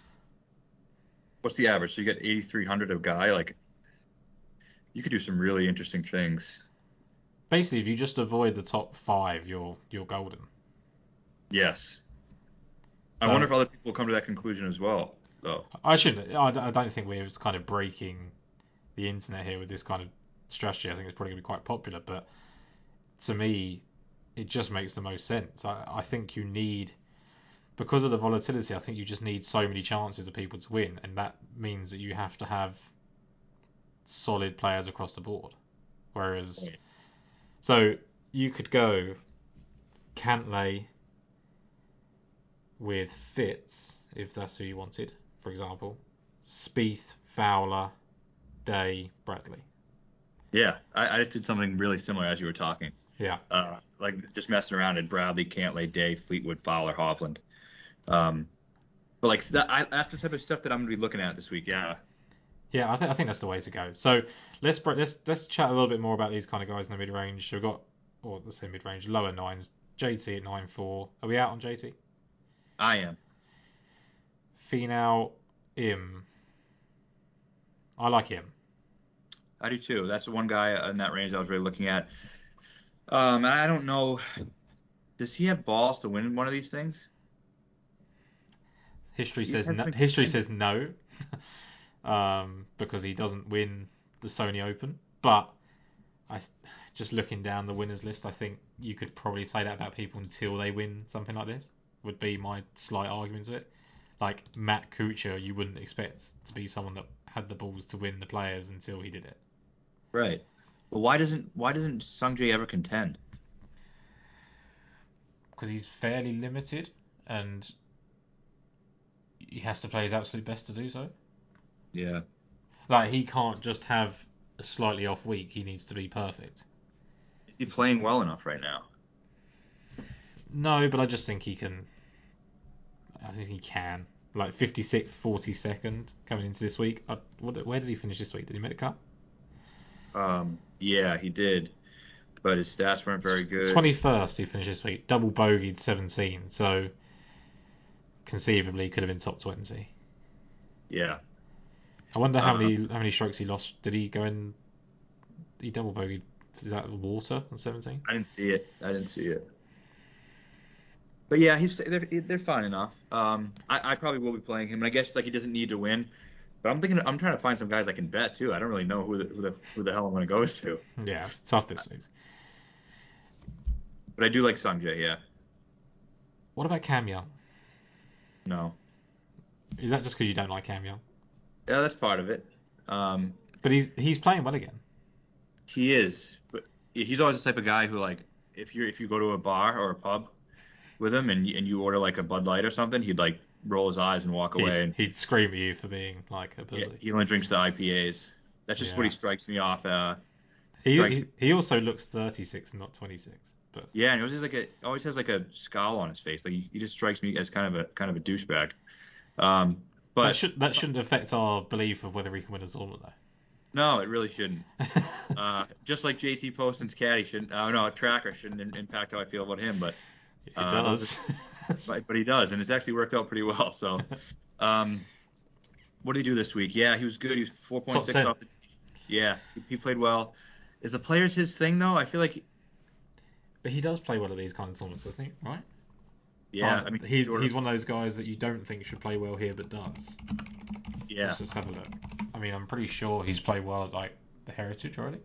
what's the average? So you get 8,300 of guy. Like, you could do some really interesting things. Basically, if you just avoid the top five, you're you're golden. Yes. I wonder if other people come to that conclusion as well, though. I shouldn't. I, I don't think we're kind of breaking the internet here with this kind of strategy. I think it's probably going to be quite popular, but to me, it just makes the most sense. I, I think you need, because of the volatility, I think you just need so many chances of people to win, and that means that you have to have solid players across the board. Whereas, Right. so you could go Cantlay with Fitz, if that's who you wanted, for example. Spieth, Fowler, Day, Bradley. Yeah, I, I just did something really similar as you were talking. Yeah. Uh, like just messing around at Bradley, Cantlay, Day, Fleetwood, Fowler, Hovland. Um, but like that, I, that's the type of stuff that I'm gonna be looking at this week. Yeah. Yeah, I think I think that's the way to go. So let's let's let's chat a little bit more about these kind of guys in the mid range. So we've got, or let's say mid range, lower nines. JT at nine four. Are we out on JT? I am. Finau, Im. I like him. I do too. That's the one guy in that range I was really looking at. Um, and I don't know. Does he have balls to win one of these things? History He says no, history says no, um, because he doesn't win the Sony Open. But I, just looking down the winners list, I think you could probably say that about people until they win something like this. Would be my slight argument to it. Like Matt Kuchar, you wouldn't expect to be someone that had the balls to win the players until he did it. Right. But why doesn't why doesn't Sungjae ever contend? because he's fairly limited and he has to play his absolute best to do so. Yeah. Like he can't just have a slightly off week. He needs to be perfect. Is he playing well enough right now? No, but I just think he can. I think he can. Like 56th, 42nd coming into this week. I, what, where did he finish this week? Did he make the cut? Um, yeah, he did, but his stats weren't very good. 21st he finished this week. Double bogeyed 17. So conceivably could have been top 20. Yeah. I wonder how Uh, many how many strokes he lost. Did he go in? He double bogeyed. Is that water on 17? I didn't see it. I didn't see it. But yeah, he's they're they're fine enough. Um, I, I probably will be playing him, and I guess like he doesn't need to win. But I'm thinking I'm trying to find some guys I can bet too. I don't really know who the who the, who the hell I'm going to go to. Yeah, it's tough this week. But I do like Sungjae. Yeah. What about Cam Young? No. Is that just because you don't like Cam Young? Yeah, that's part of it. Um, But he's he's playing well again. he is, but he's always the type of guy who like if you if you go to a bar or a pub with him and and you order like a Bud Light or something, he'd like roll his eyes and walk away. and He, would scream at you for being like a Yeah, pussy. he only drinks the IPAs. That's just what he strikes me off. Uh, He, he he also looks 36 and not 26. But yeah, and he always has like a always has like a scowl on his face. Like he, he just strikes me as kind of a kind of a douchebag. Um, that but should that shouldn't affect our belief of whether he can win a tournament though. no, it really shouldn't. [LAUGHS] Uh, just like JT Poston's caddy shouldn't. Uh, no, a tracker shouldn't im- impact how I feel about him, but it uh, does. [LAUGHS] but, but he does, and it's actually worked out pretty well. So, um, what did he do this week? Yeah, he was good. He was four point Top six 10. off. The, yeah, he, he played well. Is the players his thing though? I feel like but he does play well at these kind of tournaments, doesn't he? Right? Yeah, Like, I mean, he's short he's one of those guys that you don't think should play well here, but does. yeah. Let's just have a look. I mean, I'm pretty sure he's played well at like the Heritage already.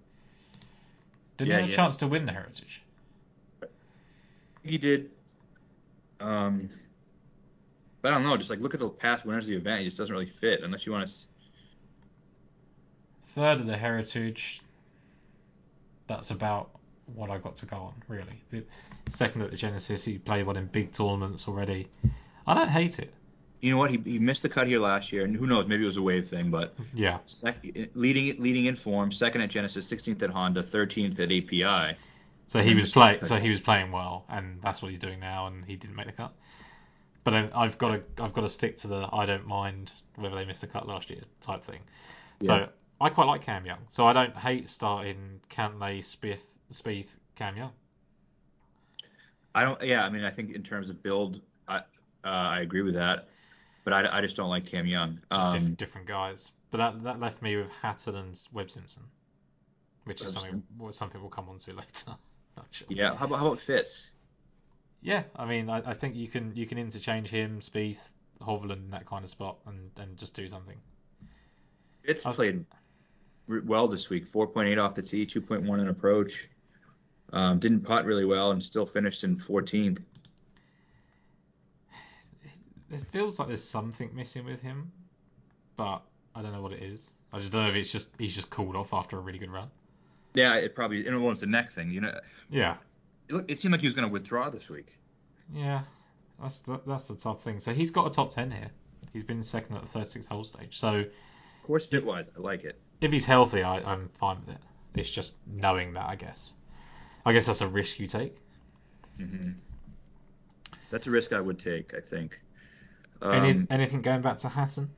Didn't Yeah, he have yeah. a chance to win the Heritage? He did. Um, but I don't know. Just like look at the past winners of the event, he just doesn't really fit unless you want to. Third at the Heritage. That's about what I got to go on, really. The second at the Genesis, he played one in big tournaments already. I don't hate it. You know what? He, he missed the cut here last year, and who knows? Maybe it was a wave thing, but Yeah, sec- leading leading in form, second at Genesis, 16th at Honda, 13th at API. so he was this is play, so he was playing well, and that's what he's doing now, and he didn't make the cut. But then I've got to I've got to stick to the I don't mind whether they missed the cut last year type thing. So I quite like Cam Young, so I don't hate starting Cantlay, Spieth, Spieth, Cam Young. I don't. Yeah, I mean, I think in terms of build, I uh, I agree with that, but I, I just don't like Cam Young. just Um, diff- different guys. But that that left me with Hatton and Webb Simpson, which is something what something we'll come on to [LAUGHS] later. Not sure. yeah. How about how about Fitz? Yeah, I mean, I, I think you can you can interchange him, Spieth, Hovland in that kind of spot, and, and just do something. Fitz I've- played well this week. 4.8 off the tee, 2.1 in approach. Um, didn't putt really well and still finished in 14th. It feels like there's something missing with him, but I don't know what it is. I just don't know if it's just he's just cooled off after a really good run. Yeah, it probably. And well, it's a neck thing. You know, Yeah, it, it seemed like he was going to withdraw this week. yeah, that's the, that's the tough thing. So he's got a top ten here. He's been second at the 36 hole stage. So Of course, fit wise, I like it. if he's healthy, I, I'm fine with it. It's just knowing that, I guess. I guess that's a risk you take. hmm That's a risk I would take. I think. Any, Um, anything going back to Hatton?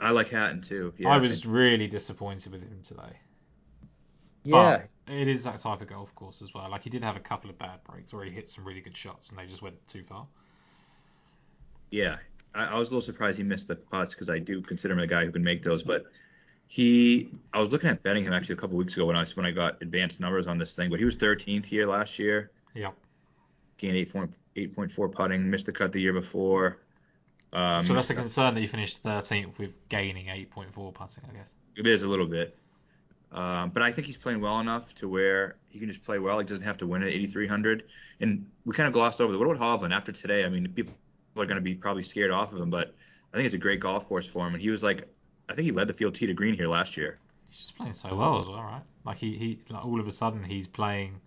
I like Hatton too. Yeah, I was really disappointed with him today. Yeah, But it is that type of golf course as well. Like he did have a couple of bad breaks where he hit some really good shots and they just went too far. Yeah, I, I was a little surprised he missed the putts because I do consider him a guy who can make those. But he, I was looking at betting him actually a couple weeks ago when I was when I got advanced numbers on this thing. But he was 13th here last year. Yeah. Gained 8.4 putting. Missed the cut the year before. Um, so that's a concern that he finished 13th with gaining 8.4 putting, I guess. It is a little bit. Um, but I think he's playing well enough to where he can just play well. He doesn't have to win at 8,300. And we kind of glossed over. What about Hovland after today? I mean, people are going to be probably scared off of him, but I think it's a great golf course for him. And he was like, I think he led the field tee to green here last year. He's just playing so well as well, right? Like he, he like all of a sudden he's playing.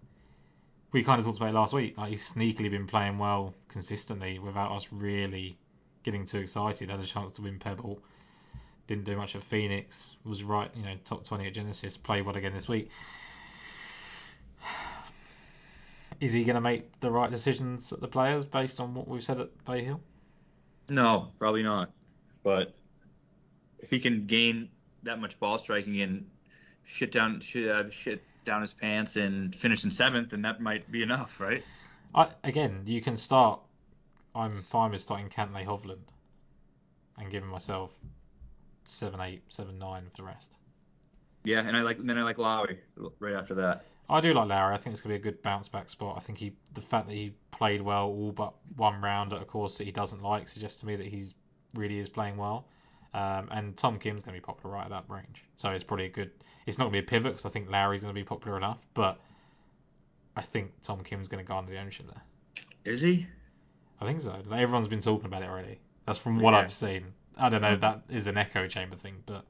We kind of talked about it last week. Like he's sneakily been playing well consistently without us really getting too excited. Had a chance to win Pebble. Didn't do much at Phoenix. Was right, you know, top 20 at Genesis. Played well again this week. [SIGHS] Is he going to make the right decisions at the players based on what we've said at Bay Hill? No, probably not. But if he can gain that much ball striking and shit down, shit, uh, shit down his pants and finish in seventh, then that might be enough, right? I, again, you can start. I'm fine with starting Cantlay Hovland and giving myself seven, eight, seven, nine for the rest. Yeah, and I like and then I like Lowry right after that. I do like Lowry. I think it's gonna be a good bounce back spot. I think he, the fact that he played well all but one round at a course that he doesn't like, suggests to me that he's really is playing well. Um, and Tom Kim's gonna be popular right at that range, so it's probably a good. It's not gonna be a pivot because I think Lowry's gonna be popular enough, but I think Tom Kim's gonna garner the ownership there. Is he? I think so. Like, everyone's been talking about it already. That's from what Yeah. I've seen. I don't know if that is an echo chamber thing, but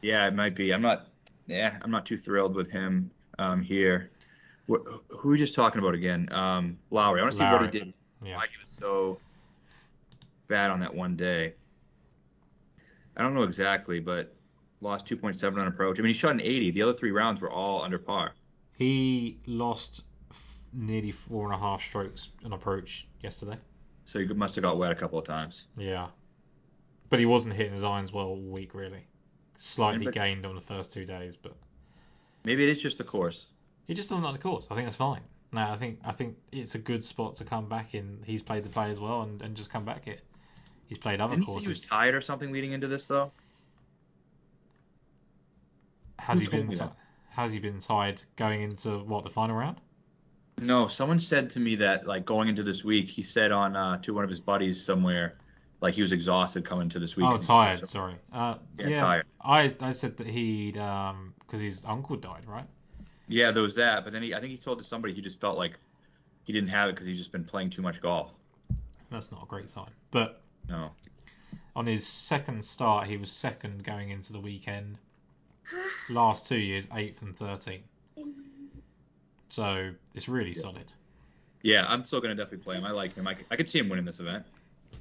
Yeah, it might be. I'm not. Yeah, I'm not too thrilled with him um, here. Wh- who are we just talking about again? Um, Lowry. I want to see what he did. yeah. Why he was so bad on that one day. I don't know exactly, but lost 2.7 on approach. I mean, he shot an 80. The other three rounds were all under par. He lost f- nearly four and a half strokes on approach yesterday. So he must have got wet a couple of times. Yeah. But he wasn't hitting his irons well all week, really. Slightly But- gained on the first two days, but Maybe it is just the course. he just doesn't like the course. I think that's fine. No, I think I think it's a good spot to come back in. He's played the play as well and, and just come back here. He's played other Didn't courses. he was tired or something leading into this though? Has Who he been that? has he been tied going into what the final round? No, someone said to me that like going into this week, he said on uh, to one of his buddies somewhere, like he was exhausted coming to this week. Oh, tired. Sorry. Uh, Yeah, yeah, tired. I I said that he'd um because his uncle died, right? Yeah, there was that, but then he, I think he told to somebody he just felt like he didn't have it because he's just been playing too much golf. That's not a great sign. But No. on his second start, he was second going into the weekend. [GASPS] Last two years, eighth and thirteenth. So it's really solid. Yeah, I'm still gonna definitely play him. I like him. I, c- I could see him winning this event.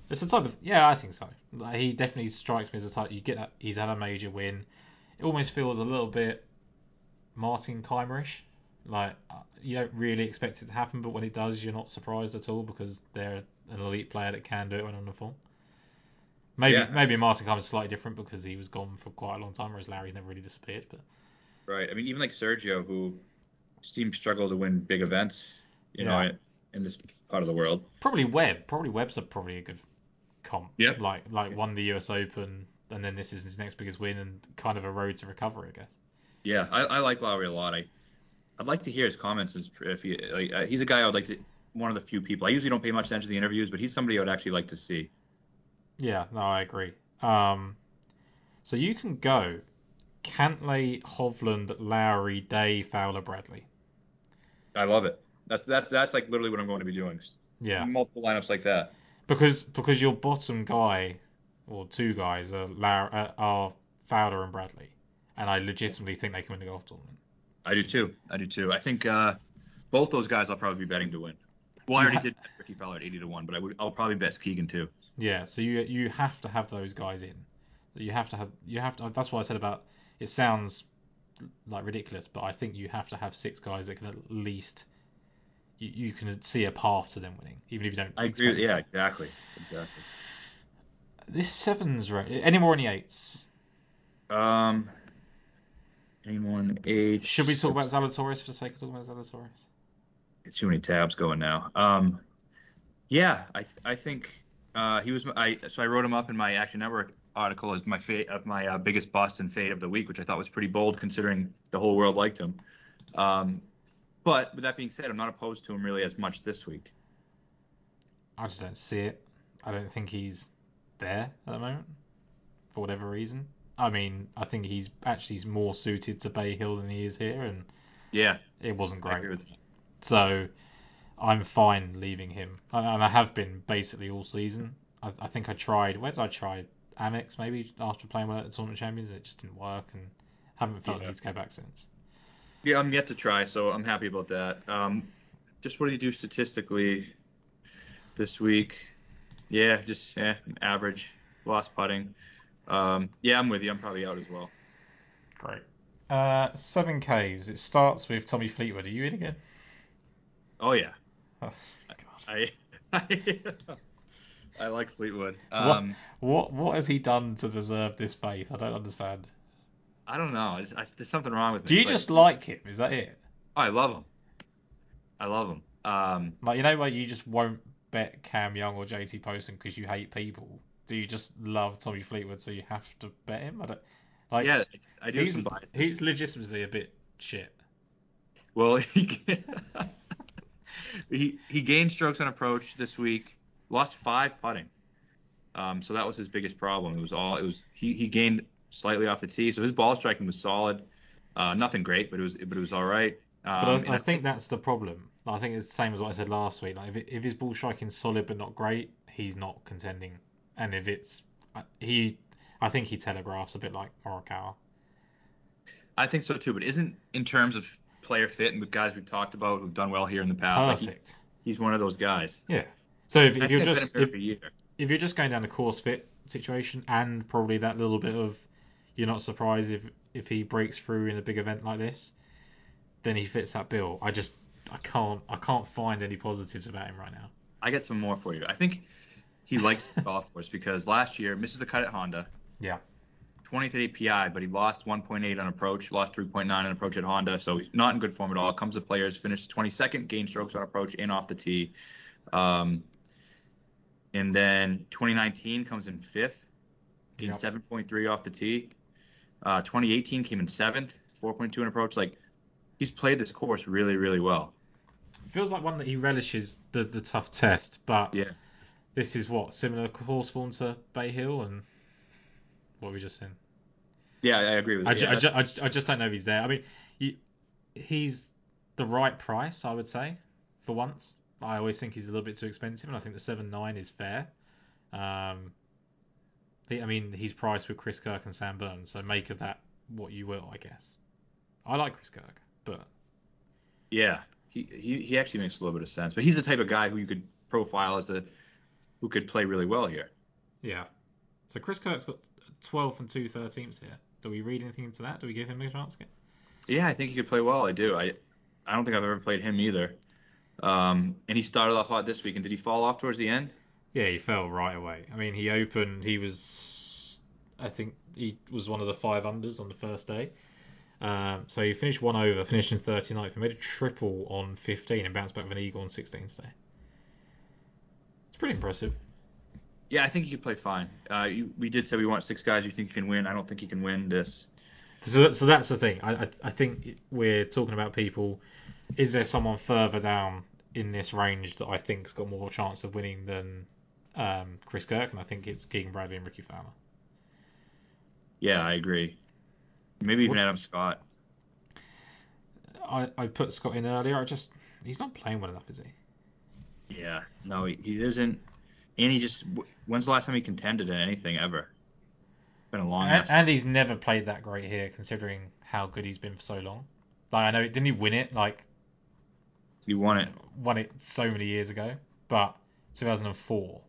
It's the type of yeah, I think so. Like, he definitely strikes me as a type. You get that he's had a major win. It almost feels a little bit Martin Kaymerish. Like uh, you don't really expect it to happen, but when it does, you're not surprised at all because they're an elite player that can do it when on the form. Maybe Yeah. maybe Martin Kaymer's slightly different because he was gone for quite a long time, whereas Lowry's never really disappeared. But Right. I mean, even like Sergio, who seems to struggle to win big events, you Yeah. know, in this part of the world. probably Webb. Probably Webb's a probably a good comp. Yep. Like like won the US Open, and then this is his next biggest win, and kind of a road to recovery, I guess. Yeah, I, I like Lowry a lot. I, I'd like to hear his comments. As, if he, like, uh, he's a guy I would like to. One of the few people. I usually don't pay much attention to the interviews, but he's somebody I would actually like to see. Yeah, no, I agree. Um, so you can go Cantlay, Hovland, Lowry, Day, Fowler, Bradley. I love it. That's that's that's like literally what I'm going to be doing. Yeah, Multiple lineups like that. because because your bottom guy or two guys are Low- uh, are Fowler and Bradley, and I legitimately think they can win the golf tournament. I do too. I do too. I think uh, both those guys I'll probably be betting to win. Well, I already did bet Rickie Fowler at 80 to one, but I would, I'll probably bet Keegan too. Yeah, so you you have to have those guys in. You have to have you have to. That's what I said about. It sounds like ridiculous, but I think you have to have six guys that can at least you, you can see a path to them winning, even if you don't. I agree. Yeah, to. exactly. Exactly. This sevens right? Any more in the eights? Um, anyone eight? Should we talk about Zalatoris for the sake of talking about Zalatoris? too many tabs going now. Um, yeah, I I think uh, he was. I so I wrote him up in my Action Network article as my fate of my uh, biggest bust and fade of the week, which I thought was pretty bold considering the whole world liked him. Um, but with that being said, I'm not opposed to him really as much this week. I just don't see it. I don't think he's there at the moment for whatever reason. I mean, I think he's actually more suited to Bay Hill than he is here, and Yeah, it wasn't great. So I'm fine leaving him, and I have been basically all season. I, I think I tried. Where did I try? Amex maybe after playing well at the Tournament Champions, it just didn't work, and haven't felt the Yeah. need to go back since. Yeah, I'm yet to try, so I'm happy about that. Um, just what do you do statistically this week? Yeah, just yeah, average, lost putting. Um, yeah, I'm with you. I'm probably out as well. Great. Uh, seven Ks. It starts with Tommy Fleetwood. Are you in again? Oh yeah, Oh, I [LAUGHS] I, I like Fleetwood. Um, What what has he done to deserve this faith? I don't understand. I don't know. It's, I, there's something wrong with me. Do you but- just like him? Is that it? Oh, I love him. I love him. Um, Like you know where you just won't bet Cam Young or JT Poston because you hate people. Do you just love Tommy Fleetwood so you have to bet him? I don't. Like yeah, I do he's he's legitimately a bit shit. Well, [LAUGHS] he, he he gained strokes on approach this week. Lost five putting. Um, so that was his biggest problem. It was all it was. He, he gained slightly off the tee, so his ball striking was solid. Uh, nothing great, but it was but it was all right. Um, But I, I think that's the problem. I think it's the same as what I said last week. Like if, it, if his ball striking's solid but not great, he's not contending. And if it's he, I think he telegraphs a bit like Morikawa. I think so too. But isn't in terms of player fit and the guys we've talked about who've done well here in the past, like he's, Perfect. he's one of those guys. Yeah. So if, if you're just if, here for a year. if you're just going down the course fit situation and probably that little bit of you're not surprised if if he breaks through in a big event like this, then he fits that bill. I just I can't I can't find any positives about him right now. I get some more for you. I think he likes his [LAUGHS] golf course because last year misses the cut at Honda. Yeah. 23 PI, but he lost 1.8 on approach, lost 3.9 on approach at Honda, so he's not in good form at all. Comes to players, finished 22nd, gained strokes on approach and off the tee. Um, and then 2019 comes in fifth, gained Yep. 7.3 off the tee. Uh, 2018 came in seventh, 4.2 on approach. Like he's played this course really, really well. feels like one that he relishes the, the tough test, but Yeah. this is what similar course form to Bay Hill and what we just seen. Yeah, I agree with I, you. ju- Yeah, I, ju- I, ju- I just don't know if he's there. I mean, he, he's the right price, I would say, for once. I always think he's a little bit too expensive, and I think the seven nine is fair. Um, he, I mean, he's priced with Chris Kirk and Sam Burns, so make of that what you will, I guess. I like Chris Kirk, but yeah. He, he he actually makes a little bit of sense, but he's the type of guy who you could profile as a who could play really well here. yeah. So Chris Kirk's got 12th and two thirteenths here. Do we read anything into that? Do we give him a chance again? Yeah, I think he could play well. I do. I I don't think I've ever played him either. Um, and he started off hot this week, and did he fall off towards the end? Yeah, he fell right away. I mean, he opened. He was, I think, he was one of the five unders on the first day. Um, so he finished one over, finished in 39th. He made a triple on 15 and bounced back with an eagle on 16 today. It's pretty impressive. Yeah, I think he could play fine. Uh, you, we did say we want six guys you think you can win. I don't think he can win this. So, so that's the thing. I, I, I think we're talking about people. Is there someone further down in this range that I think's got more chance of winning than um, Chris Kirk? And I think it's Keegan Bradley and Rickie Fowler. Yeah, I agree. Maybe even What- Adam Scott. I, I put Scott in earlier. I just he's not playing well enough, is he? Yeah, no, he, he isn't. And he just. When's the last time he contended in anything ever? Been a long. And, and he's never played that great here, considering how good he's been for so long. Like I know, didn't he win it? Like he won it. won it so many years ago, but 2004.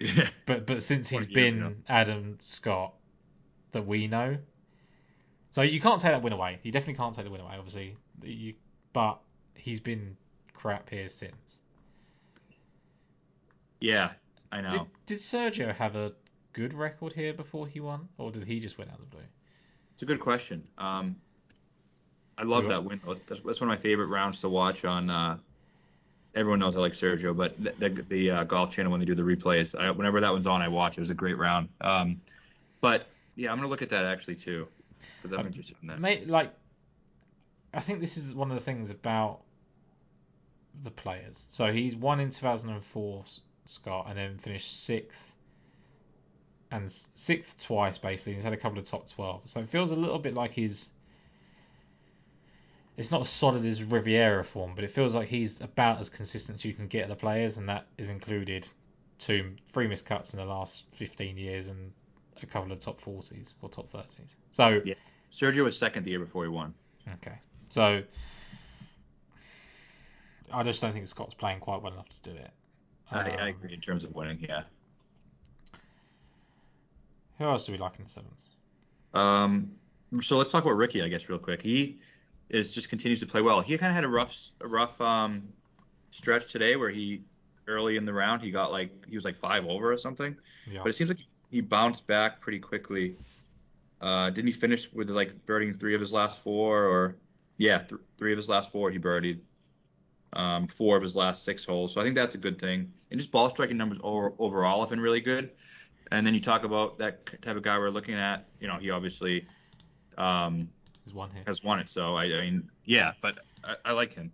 Yeah. [LAUGHS] But but since he's been ago. Adam Scott that we know, so you can't take that win away. You definitely can't take the win away, obviously. You, but he's been crap here since. Yeah, I know. Did, did Sergio have a good record here before he won, or did he just win out of the blue? It's a good question. Um, I love that win. That's, that's one of my favorite rounds to watch on. Uh, everyone knows I like Sergio, but the the, the uh, golf channel when they do the replays, I, whenever that one's on, I watch. It was a great round. Um, but yeah, I'm gonna look at that actually too, because I'm interested in that. Mate, like, I think this is one of the things about the players. So he's won in 2004, S- Scott, and then finished sixth and sixth twice basically. He's had a couple of top 12, so it feels a little bit like he's. It's not as solid as Riviera form, but it feels like he's about as consistent as you can get at the players, and that is included two, three missed cuts in the last 15 years and a couple of top 40s or top 30s. So Yes. Sergio was second the year before he won. Okay. So I just don't think Scott's playing quite well enough to do it. I, I Um, agree in terms of winning. Yeah. Who else do we like in the sevens? Um, so let's talk about Rickie, I guess, real quick. He is just continues to play well. He kind of had a rough, a rough um, stretch today where he early in the round he got like he was like five over or something. Yeah. But it seems like he bounced back pretty quickly. Uh, didn't he finish with like birding three of his last four or yeah, th- three of his last four he birdied. Um, four of his last six holes. So I think that's a good thing. And just ball striking numbers over, overall have been really good. And then you talk about that type of guy we're looking at. You know, he obviously um, one has won it. So I, I mean, yeah, but I, I like him.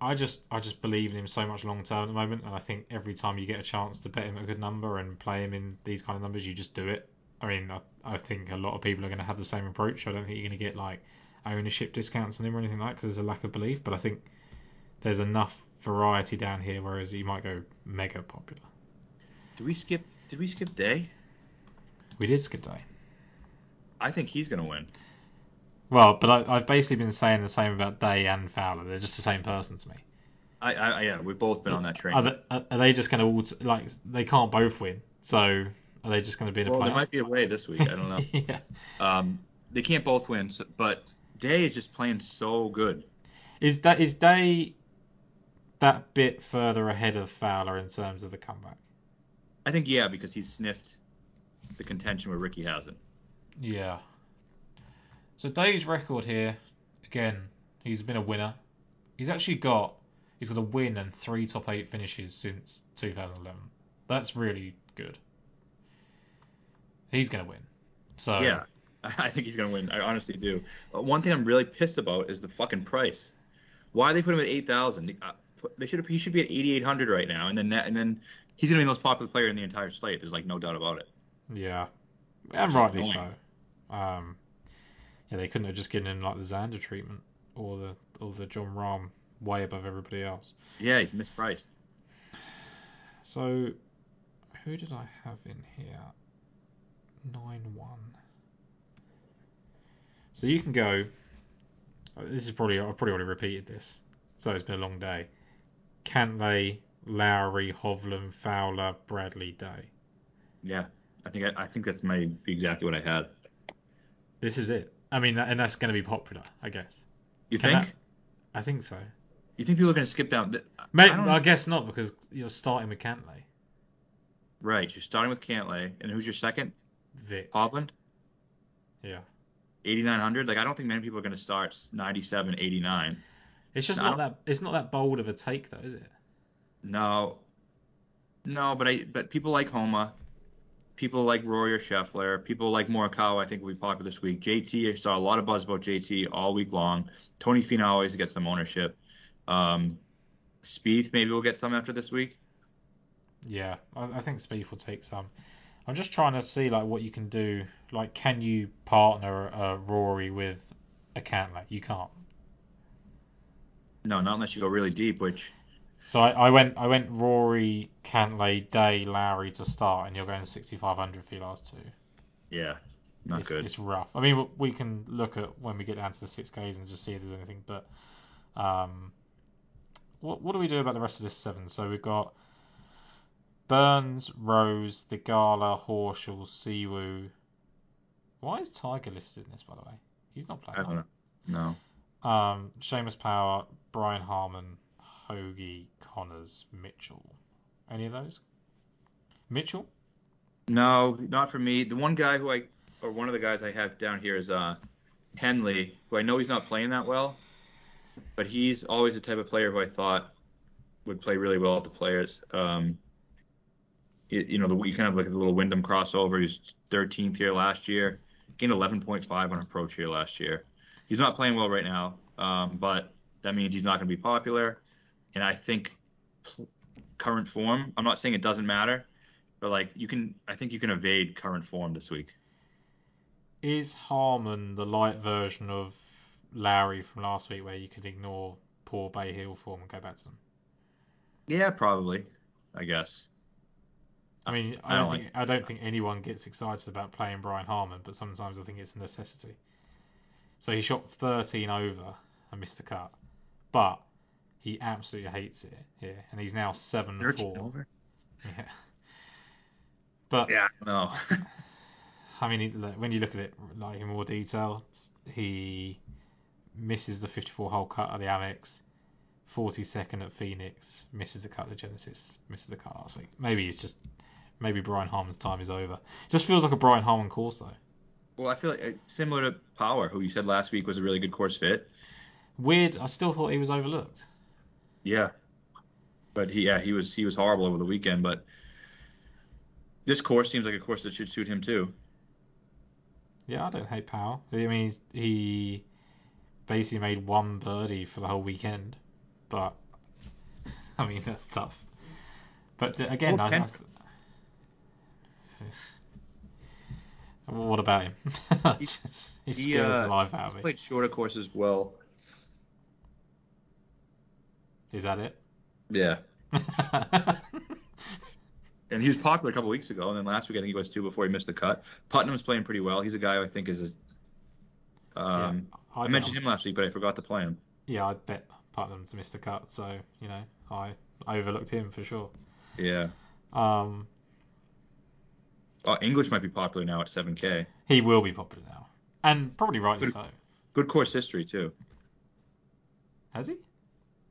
I just I just believe in him so much long term at the moment, and I think every time you get a chance to bet him a good number and play him in these kind of numbers, you just do it. I mean, I, I think a lot of people are going to have the same approach. I don't think you're going to get like ownership discounts on him or anything like that because there's a lack of belief. But I think there's enough variety down here, whereas you might go mega popular. Did we skip? Did we skip Day? We did skip day. I think he's gonna win. Well, but I, I've basically been saying the same about Day and Fowler. They're just the same person to me. I, I yeah, we've both been on that train. Are they, are are they just going to like they can't both win? So are they just going to be in a well, there might be a way this week. I don't know. [LAUGHS] yeah. Um, they can't both win, so, but Day is just playing so good. Is that is Day that bit further ahead of Fowler in terms of the comeback? I think yeah, because he's sniffed the contention where Rickie hasn't. Yeah. So Day's record here, again, he's been a winner. He's actually got he's got a win and three top eight finishes since 2011. That's really good. He's going to win. So Yeah, I think he's gonna win. I honestly do. Uh, one thing I'm really pissed about is the fucking price. Why they put him at eight thousand? They should he should be at eighty eight hundred right now, and then that, and then he's gonna be the most popular player in the entire slate. There's like no doubt about it. Yeah, and rightly so. Um, yeah, they couldn't have just given him like the Xander treatment or the or the Jon Rahm way above everybody else. Yeah, he's mispriced. So, who did I have in here? Nine one. So you can go. This is probably I've probably already repeated this, so it's been a long day. Cantlay, Lowry, Hovland, Fowler, Bradley, Day. Yeah, I think I, I think that's my exactly what I had. This is it. I mean, and that's going to be popular, I guess. You Can think? that- I think so. You think people are gonna skip down? th- Mate, I I, guess not because you're starting with Cantlay, Right, you're starting with Cantlay, and who's your second? Vic. Hovland, Yeah, eighty nine hundred. Like I don't think many people are gonna start 97, 89. It's just No, not that. It's not that bold of a take, though, is it? No, no, but I but people like Homa, people like Rory or Scheffler, people like Morikawa. I think will be popular this week. JT, I saw a lot of buzz about JT all week long. Tony Finau always gets some ownership. Um, Spieth maybe will get some after this week. Yeah, I, I think Spieth will take some. I'm just trying to see like what you can do. Like, can you partner uh, Rory with a Cantlay? You can't. No, not unless you go really deep, which So I, I went I went Rory, Cantlay, Day, Lowry to start, and you're going 6,500 for your last two. yeah, not it's, good. It's rough. I mean, we can look at when we get down to the six Ks and just see if there's anything. But um, what what do we do about the rest of this seven? So we've got Burns, Rose, Theegala, Horschel, Si Woo. Why is Tiger listed in this, by the way? He's not I playing. don't know. No. Um, Seamus Power, Brian Harman, Hoge, Conners, Mitchell. Any of those? Mitchell? No, not for me. The one guy who I, or one of the guys I have down here is uh, Henley, who I know he's not playing that well, but he's always the type of player who I thought would play really well at the Players. Um, you, you know, the you kind of look at the little Wyndham crossover. He's 13th here last year, gained 11.5 on approach here last year. He's not playing well right now, um, but that means he's not going to be popular. And I think current form. I'm not saying it doesn't matter, but like you can, I think you can evade current form this week. Is Harman the light version of Lowry from last week, where you could ignore poor Bay Hill form and go back to them? Yeah, probably. I guess. I mean, I I don't don't think I don't think anyone gets excited about playing Brian Harman, but sometimes I think it's a necessity. So he shot 13 over and missed the cut, but he absolutely hates it here, and he's now seven four. [LAUGHS] Yeah. But Yeah. No. [LAUGHS] I mean, when you look at it like in more detail, he misses the 54 hole cut at the Amex, 42nd at Phoenix, misses the cut at Genesis, misses the cut last week. Maybe it's just maybe Brian Harman's time is over. It Just feels like a Brian Harman course though. Well, I feel like uh, similar to Power, who you said last week was a really good course fit. Weird. I still thought he was overlooked. Yeah. But he, yeah, he was he was horrible over the weekend. But this course seems like a course that should suit him too. Yeah, I don't hate Power. I mean, he's, he basically made one birdie for the whole weekend, but [LAUGHS] I mean that's tough. But uh, again, Well, I, I th- what about him? [LAUGHS] He- Just- he he, scares uh, the life out of me. played shorter courses well. Is that it? Yeah. [LAUGHS] And he was popular a couple weeks ago, and then last week I think he was too before he missed the cut. Putnam's playing pretty well. He's a guy who I think is. A, um, I, I mentioned him last week, but I forgot to play him. Yeah, I bet Putnam to miss the cut, so you know I I overlooked him for sure. Yeah. Um, Oh, English might be popular now at 7K. he will be popular now, and probably rightly Good- so. Good course history too. Has he?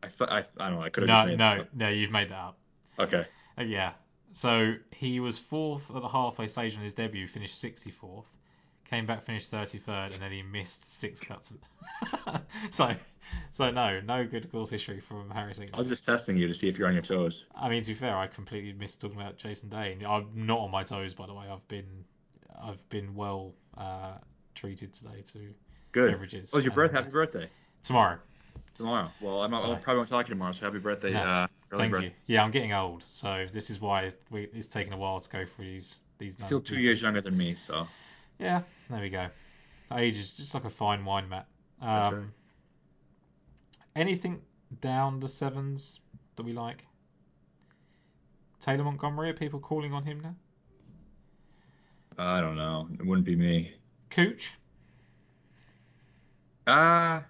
I th- I, I don't know. I could have No, no, it no. You've made that up. up. Okay. Uh, yeah. So he was fourth at the halfway stage on his debut, finished 64th, came back, finished 33rd, and then he missed six cuts. [LAUGHS] so, [LAUGHS] so no, no good course history from Harris I was just testing you to see if you're on your toes. I mean, to be fair, I completely missed talking about Jason Day. I'm not on my toes, by the way. I've been, I've been well uh, treated today to Good. beverages. Oh, your birth. and- Happy birthday. tomorrow. Tomorrow. Well, I'm, I probably won't talk to you tomorrow. So happy birthday. No, Uh, Thank birthday. you. Yeah, I'm getting old, so this is why we, it's taken a while to go through these these. Still numbers. two years younger than me, so Yeah, there we go. Age is just like a fine wine, Matt. Um. Anything down the sevens that we like? Taylor Montgomery, are people calling on him now? I don't know. It wouldn't be me. Cooch? Uh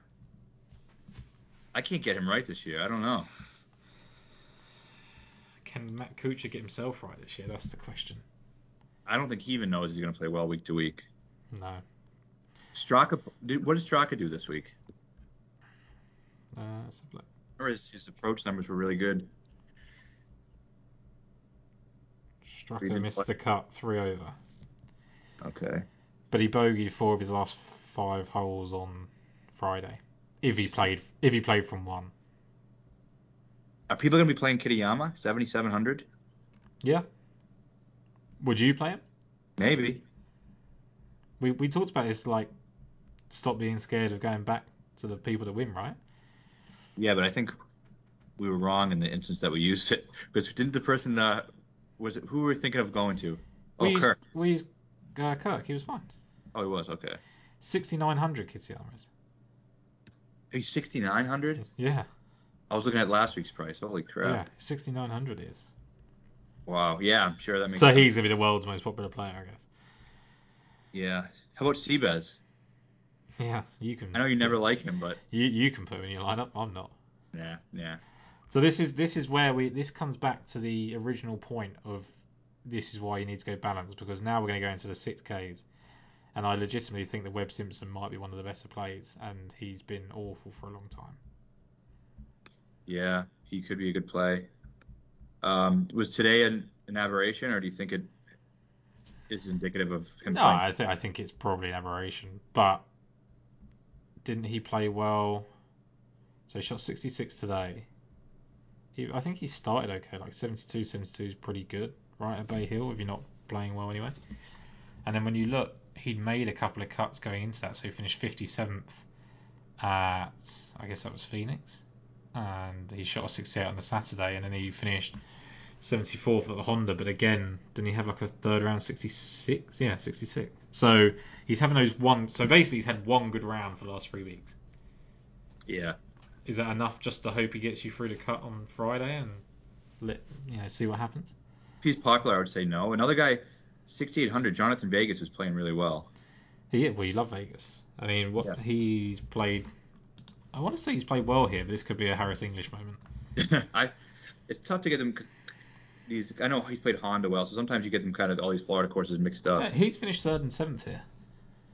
I can't get him right this year. I don't know. Can Matt Kuchar get himself right this year? That's the question. I don't think he even knows he's going to play well week to week. No. Straka, what does Straka do this week? Uh, let's have a look. Or his, his approach numbers were really good. Straka didn't missed play. the cut, three over. Okay. But he bogeyed four of his last five holes on Friday. If he played, if he played from one, Are people going to be playing Kitayama 7700? yeah. Would you play him? Maybe. We we talked about this like stop being scared of going back to the people that win, right? Yeah, but I think we were wrong in the instance that we used it because didn't the person uh, was it who were we thinking of going to? Oh, we used, Kirk. We used uh, Kirk. He was fine. Oh, he was okay. Sixty nine hundred Kitayama is. He's 6900. Yeah, I was looking at last week's price. Holy crap! yeah. Sixty nine hundred is. Wow. Yeah, I'm sure that makes. So sense. he's gonna be the world's most popular player, I guess. Yeah. How about Seabez? Yeah, you can. I know you never like him, but You you can put him in your lineup. I'm not. yeah, yeah. So this is this is where we this comes back to the original point of this is why you need to go balanced because now we're going to go into the six Ks, and I legitimately think that Webb Simpson might be one of the better plays, and he's been awful for a long time. Yeah, he could be a good play. Um, was today an, an aberration, or do you think it is indicative of him No, playing? I think I think it's probably an aberration, but didn't he play well? So he shot 66 today. I think he started okay, like 72, 72 is pretty good, right at Bay Hill if you're not playing well anyway. And then when you look, he'd made a couple of cuts going into that, so he finished 57th at I guess that was Phoenix, and he shot a 68 on the Saturday, and then he finished 74th at the Honda. But again, didn't he have like a third round 66? Yeah, 66. So he's having those one. So basically, he's had one good round for the last three weeks. Yeah. Is that enough just to hope he gets you through the cut on Friday and let you know see what happens? If he's popular, I would say no. Another guy, 6,800, Jhonattan Vegas, was playing really well. He well, you love Vegas. I mean, what Yeah. he's played. I want to say he's played well here, but this could be a Harris English moment. [LAUGHS] I, it's tough to get them. 'cause These, I know he's played Honda well, so sometimes you get them kind of all these Florida courses mixed Yeah, up. he's finished third and seventh here.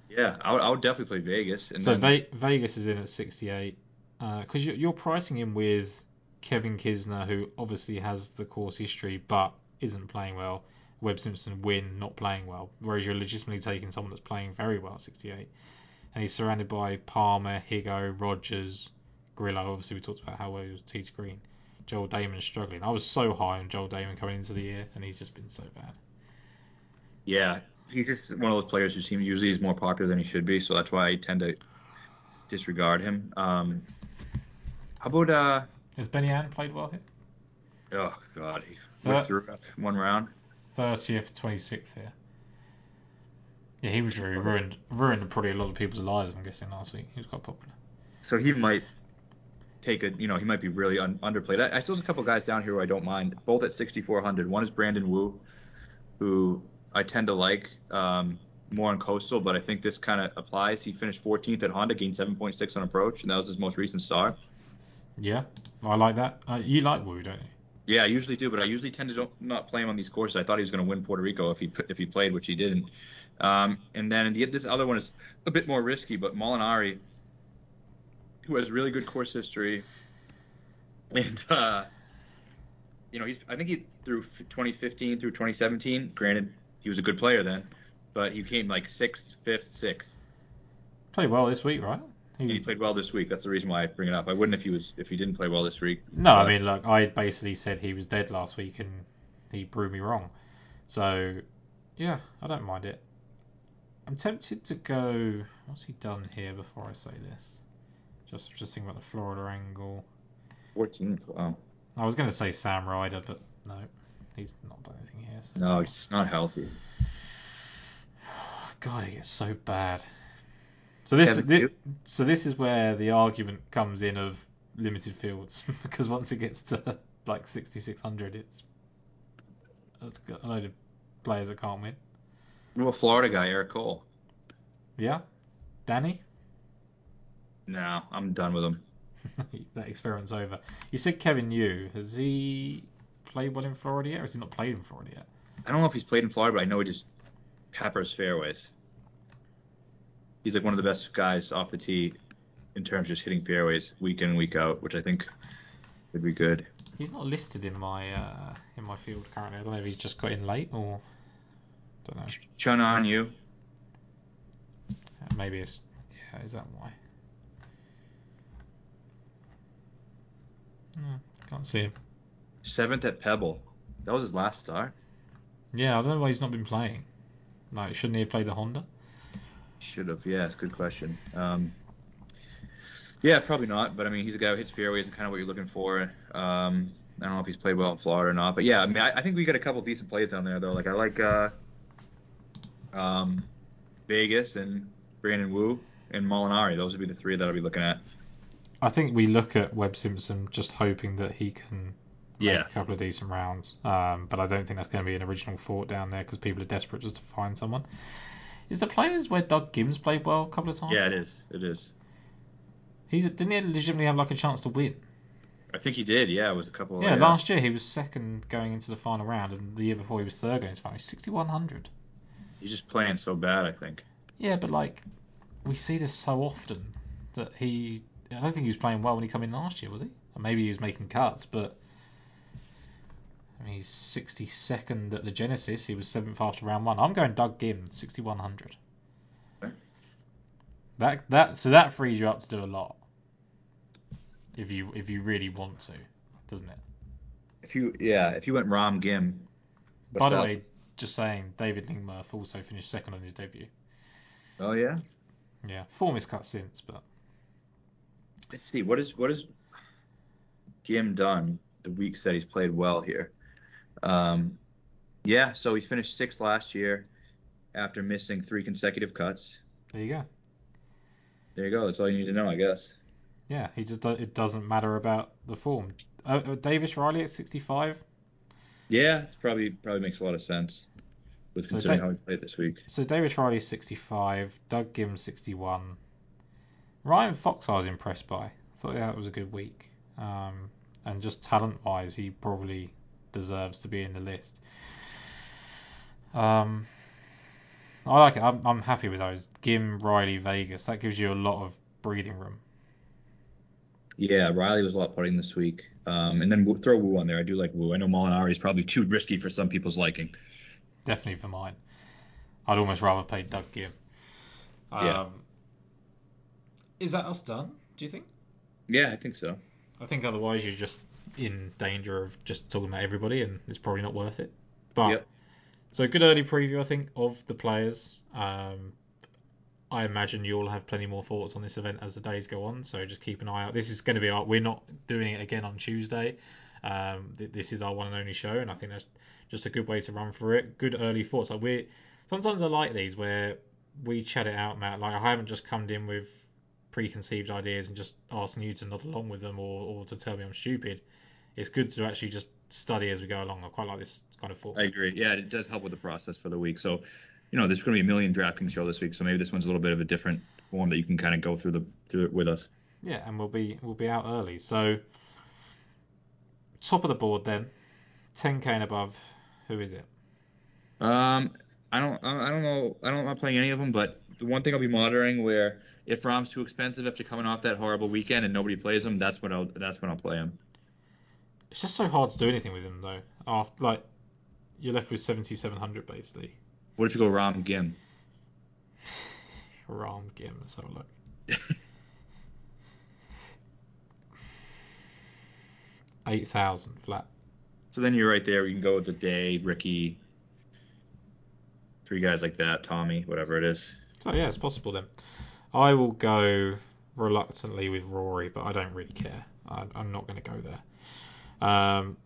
Yeah, I would, I would definitely play Vegas. And so then, Ve- Vegas is in at 68 uh, because you're, you're pricing him with Kevin Kisner, who obviously has the course history but isn't playing well. Webb Simpson win, not playing well. Whereas you're legitimately taking someone that's playing very well at 68, and he's surrounded by Palmer, Higo, Rodgers, Grillo. Obviously, we talked about how well he was tee to green. Joel Dahmen struggling. I was so high on Joel Dahmen coming into the year, and he's just been so bad. yeah, he's just one of those players who seems usually is more popular than he should be, so that's why I tend to disregard him. Um, how about uh? Has Benny An played well here? Oh God, he Thir- through one round. 30th, 26th here. Yeah, he was really ruined, ruined probably a lot of people's lives. I'm guessing last week he was quite popular. So he might take a, you know, he might be really un- underplayed. I, I still have a couple guys down here who I don't mind, both at 6,400. One is Brandon Wu, who I tend to like um, more on coastal, but I think this kind of applies. He finished 14th at Honda, gained 7.6 on approach, and that was his most recent start. Yeah, I like that. Uh, you like Wu, don't you? Yeah, I usually do, but I usually tend to don't, not play him on these courses. I thought he was going to win Puerto Rico if he if he played, which he didn't. Um, and then the, this other one is a bit more risky, but Molinari, who has really good course history, and uh, you know he's I think he through 2015 through 2017. Granted, he was a good player then, but he came like sixth, fifth, sixth. Played well this week, right? And he played well this week. That's the reason why I bring it up. I wouldn't if he was if he didn't play well this week. No, I mean, look, I basically said he was dead last week, and he proved me wrong. So, yeah, I don't mind it. I'm tempted to go. What's he done here before I say this? Just just thinking about the Florida angle. 14th. Wow. I was going to say Sam Ryder, but no, he's not done anything here. So. No, he's not healthy. [SIGHS] God, it gets so bad. So this, Kevin thi- Yu? so this is where the argument comes in of limited fields [LAUGHS] because once it gets to like 6600, it's it's got a load of players that can't win. Well, Florida guy, Eric Cole. Yeah, Danny, No, I'm done with him. [LAUGHS] that experiment's over. You said Kevin Yu. Has he played well in Florida yet, or has he not played in Florida yet? I don't know if he's played in Florida, but I know he just peppers fairways. He's like one of the best guys off the tee in terms of just hitting fairways week in and week out, which I think would be good. He's not listed in my uh, in my field currently. I don't know if he's just got in late or don't know. Chun on you. Maybe it's yeah. Is that why? Hmm, can't see him. Seventh at Pebble. That was his last start. Yeah, I don't know why he's not been playing. Like, shouldn't he have played the Honda? Should have. Yeah, it's a good question. Um, yeah, probably not. But I mean, he's a guy who hits fairways and kind of what you're looking for. Um, I don't know if he's played well in Florida or not. But yeah, I mean, I, I think we got a couple decent plays down there though. Like I like uh, um, Vegas and Brandon Wu and Molinari. Those would be the three that I'll be looking at. I think we look at Webb Simpson just hoping that he can make Yeah. a couple of decent rounds. Um, but I don't think that's going to be an original thought down there because people are desperate just to find someone. Is the players where Doug Ghims played well a couple of times? Yeah, it is. It is. He's didn't he legitimately have like a chance to win? I think he did. Yeah, it was a couple. Of Yeah, last year he was second going into the final round, and the year before he was third going into the final. Sixty one hundred. He's just playing so bad. I think. Yeah, but like we see this so often that he. I don't think he was playing well when he came in last year, was he? Or maybe he was making cuts, but I mean he's sixty second at the Genesis. He was seventh after round one. I'm going Doug Ghim, sixty one hundred. Okay. That that so that frees you up to do a lot. If you if you really want to, doesn't it? If you yeah, if you went Rahm Ghim. By the uh, way, just saying, David Lingmerth also finished second on his debut. Oh yeah. Yeah, form is cut since, but Let's see. What is what is Ghim done the weeks that he's played well here? Um, yeah. So he's finished sixth last year after missing three consecutive cuts. there you go. There you go. That's all you need to know, I guess. Yeah, he just it doesn't matter about the form. Uh, uh, Davis Riley at 65. Yeah, it probably probably makes a lot of sense with So considering that- how he played this week. So Davis Riley 65, Doug Ghims 61. Ryan Fox I was impressed by. I thought that was a good week. Um, and just talent wise, he probably deserves to be in the list. Um, I like it. I'm, I'm happy with those. Ghim, Riley, Vegas. That gives you a lot of breathing room. Yeah, Riley was a lot putting this week. Um, and then Wu- throw Wu on there. I do like Wu. I know Molinari is probably too risky for some people's liking. Definitely for mine. I'd almost rather play Doug Ghim. Um, Yeah. Is that us done? Do you think? Yeah, I think so. I think otherwise you're just in danger of just talking about everybody, and it's probably not worth it. But Yep. so good early preview, I think, of the players. Um, I imagine you'll have plenty more thoughts on this event as the days go on. So just keep an eye out. This is going to be our. We're not doing it again on Tuesday. Um, th- this is our one and only show, and I think that's just a good way to run through it. Good early thoughts. Like we sometimes I like these where we chat it out, Matt. Like I haven't just come in with preconceived ideas and just asking you to nod along with them or, or to tell me I'm stupid. It's good to actually just study as we go along. I quite like this kind of format. I agree. Yeah, it does help with the process for the week. So, you know, there's going to be a million DraftKings show this week, so maybe this one's a little bit of a different form that you can kind of go through the through it with us. Yeah, and we'll be we'll be out early. So top of the board then, 10k and above. Who is it? Um, I don't, I don't know, I don't, I'm not playing any of them, but the one thing I'll be monitoring where if Rahm's too expensive after coming off that horrible weekend and nobody plays him, that's when I'll, that's when I'll play him. It's just so hard to do anything with him though. After like you're left with 7700 basically. What if you go Rahm Ghim? [SIGHS] Rahm Ghim. Let's have a look. [LAUGHS] Eight thousand flat. So then you're right there. You can go with the Day, Rickie, three guys like that, Tommy, whatever it is. So yeah, it's possible then. I will go reluctantly with Rory, but I don't really care. I, I'm not going to go there. Um,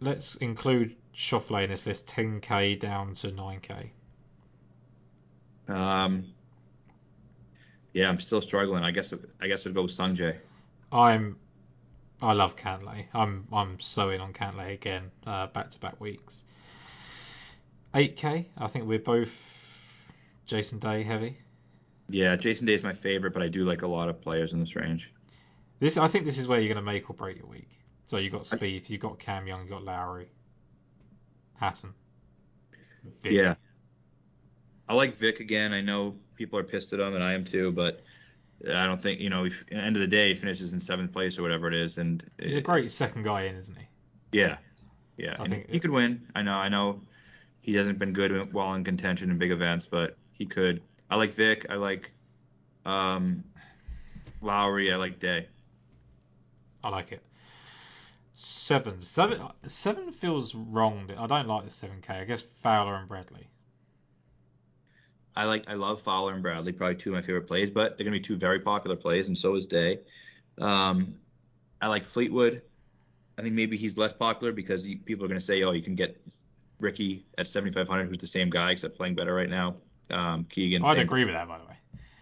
let's include Schauffele in this list. 10k down to 9k. Um, yeah, I'm still struggling. I guess I guess I'd go with Sungjae. I'm I love Cantlay. I'm I'm so in on Cantlay again, back to back weeks. 8k. I think we're both Jason Day heavy. Yeah, Jason Day is my favorite, but I do like a lot of players in this range. This I think this is where you're going to make or break your week. So you got Spieth, you got Cam Young, you got Lowry, Hatton. Vic. Yeah, I like Vic again. I know people are pissed at him, and I am too, but I don't think you know. If, at the end of the day, he finishes in seventh place or whatever it is, and he's it, a great second guy in, isn't he? Yeah, yeah. I think he could win. I know. I know. He hasn't been good while in contention in big events, but he could. I like Vic. I like um, Lowry. I like Day. I like it. Seven, seven, seven feels wrong. I don't like the seven K. I guess Fowler and Bradley. I like I love Fowler and Bradley, probably two of my favorite plays, but they're gonna be two very popular plays, and so is Day. Um, I like Fleetwood. I think maybe he's less popular because he, people are gonna say, oh, you can get Rickie at 7,500, who's the same guy except playing better right now. Um, Keegan. I'd agree with that, by the way.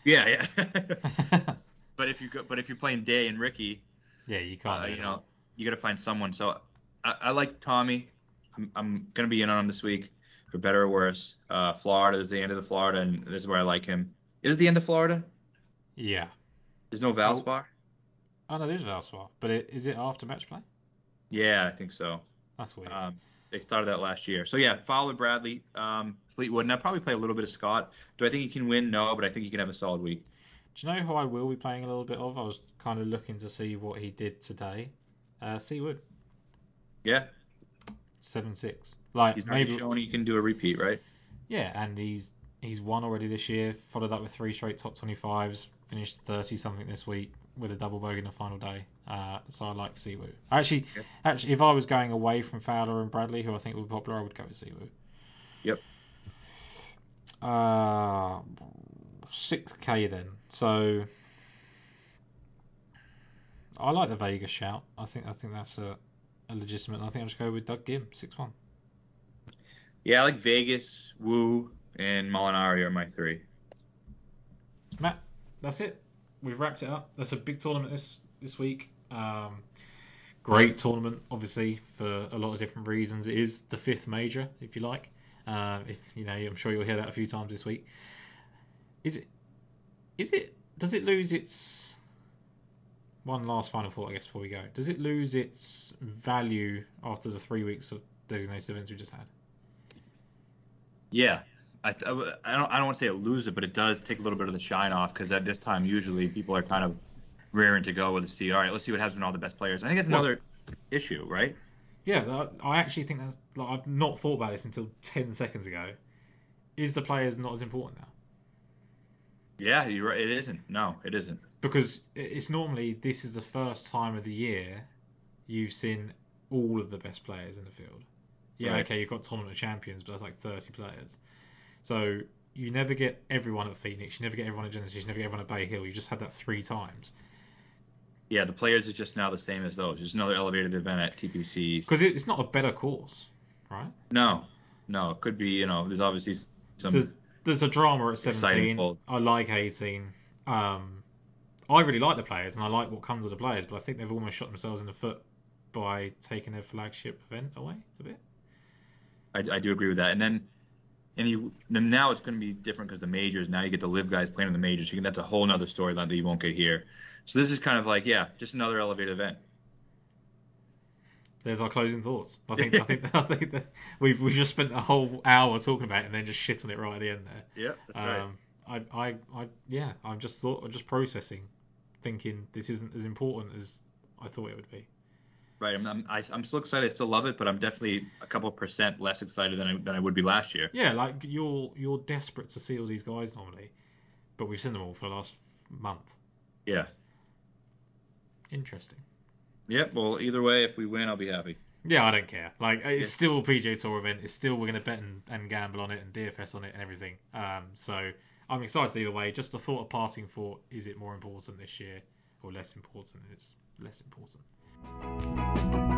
Yeah, yeah. [LAUGHS] but if you go, but if you're playing Day and Rickie, yeah, you can't. Uh, you know, you got to find someone. So I, I like Tommy. I'm, I'm gonna be in on him this week for better or worse. Uh, Florida is the end of the Florida, and this is where I like him. Is it the end of Florida? Yeah. There's no Valspar. Oh, no, there's Valspar, but it, is it after match play? Yeah, I think so. That's weird. Um, they started that last year. So yeah, Fowler, Bradley, um, Fleetwood, and I probably play a little bit of Scott. Do I think he can win? No, but I think he can have a solid week. Do you know who I will be playing a little bit of? I was kind of looking to see what he did today. Uh, Si Woo. Yeah. Seven six. Like he's maybe shown he can do a repeat, right? Yeah, and he's he's won already this year. Followed up with three straight top twenty fives. Finished thirty something this week with a double bogey in the final day. Uh, so I like Si Woo. Actually, yeah. actually, if I was going away from Fowler and Bradley, who I think would be popular, I would go with Si Woo. Yep. Uh, six k then. So I like the Vegas shout. I think I think that's a, a legitimate. I think I'll just go with Doug Gim, six one. Yeah, I like Vegas, Wu, and Molinari are my three. Matt, that's it. We've wrapped it up. That's a big tournament this this week. Um, great tournament, obviously, for a lot of different reasons. It is the fifth major, if you like. Uh, if you know, I'm sure you'll hear that a few times this week. Is it? Is it? Does it lose its? One last final thought, I guess, before we go. Does it lose its value after the three weeks of designated events we just had? Yeah, I, th- I don't I don't want to say it loses it, but it does take a little bit of the shine off because at this time usually people are kind of raring to go with the C. All right, let's see what happens with all the best players. I think that's another well, issue, right? Yeah, I actually think that's like I've not thought about this until ten seconds ago. Is the players not as important now? Yeah, you're right. It isn't. No, it isn't. Because it's normally this is the first time of the year you've seen all of the best players in the field. Yeah, right. okay, you've got tournament champions, but that's like 30 players. So you never get everyone at Phoenix, you never get everyone at Genesis, you never get everyone at Bay Hill. You just had that three times. Yeah, the players is just now the same as those. Just another elevated event at TPC. Because it's not a better course, right? No, no. It could be, you know, there's obviously some. There's, there's a drama at 17. I like 18. Um, I really like the players and I like what comes with the players, but I think they've almost shot themselves in the foot by taking their flagship event away a bit. I, I do agree with that. And then, and you then now it's going to be different because the majors now you get the LIV guys playing in the majors. You can, that's a whole other storyline that you won't get here. So this is kind of like yeah, just another elevated event. There's our closing thoughts. I think I [LAUGHS] think I think that we've we've just spent a whole hour talking about it and then just shit on it right at the end there. Yeah, that's um, right. I, I, I, yeah, I'm just thought, I'm just processing, thinking this isn't as important as I thought it would be. Right. I'm, I'm, I, am i am still excited. I still love it, but I'm definitely a couple percent less excited than I, than I would be last year. Yeah, like you're you're desperate to see all these guys normally, but we've seen them all for the last month. Yeah. Interesting. Yep. Well, either way, if we win, I'll be happy. Yeah, I don't care. Like it's yeah. still a PGA Tour event. It's still we're gonna bet and, and gamble on it and DFS on it and everything. Um, so I'm excited either way. Just a thought of parting thought: is it more important this year? or less important. It's less important.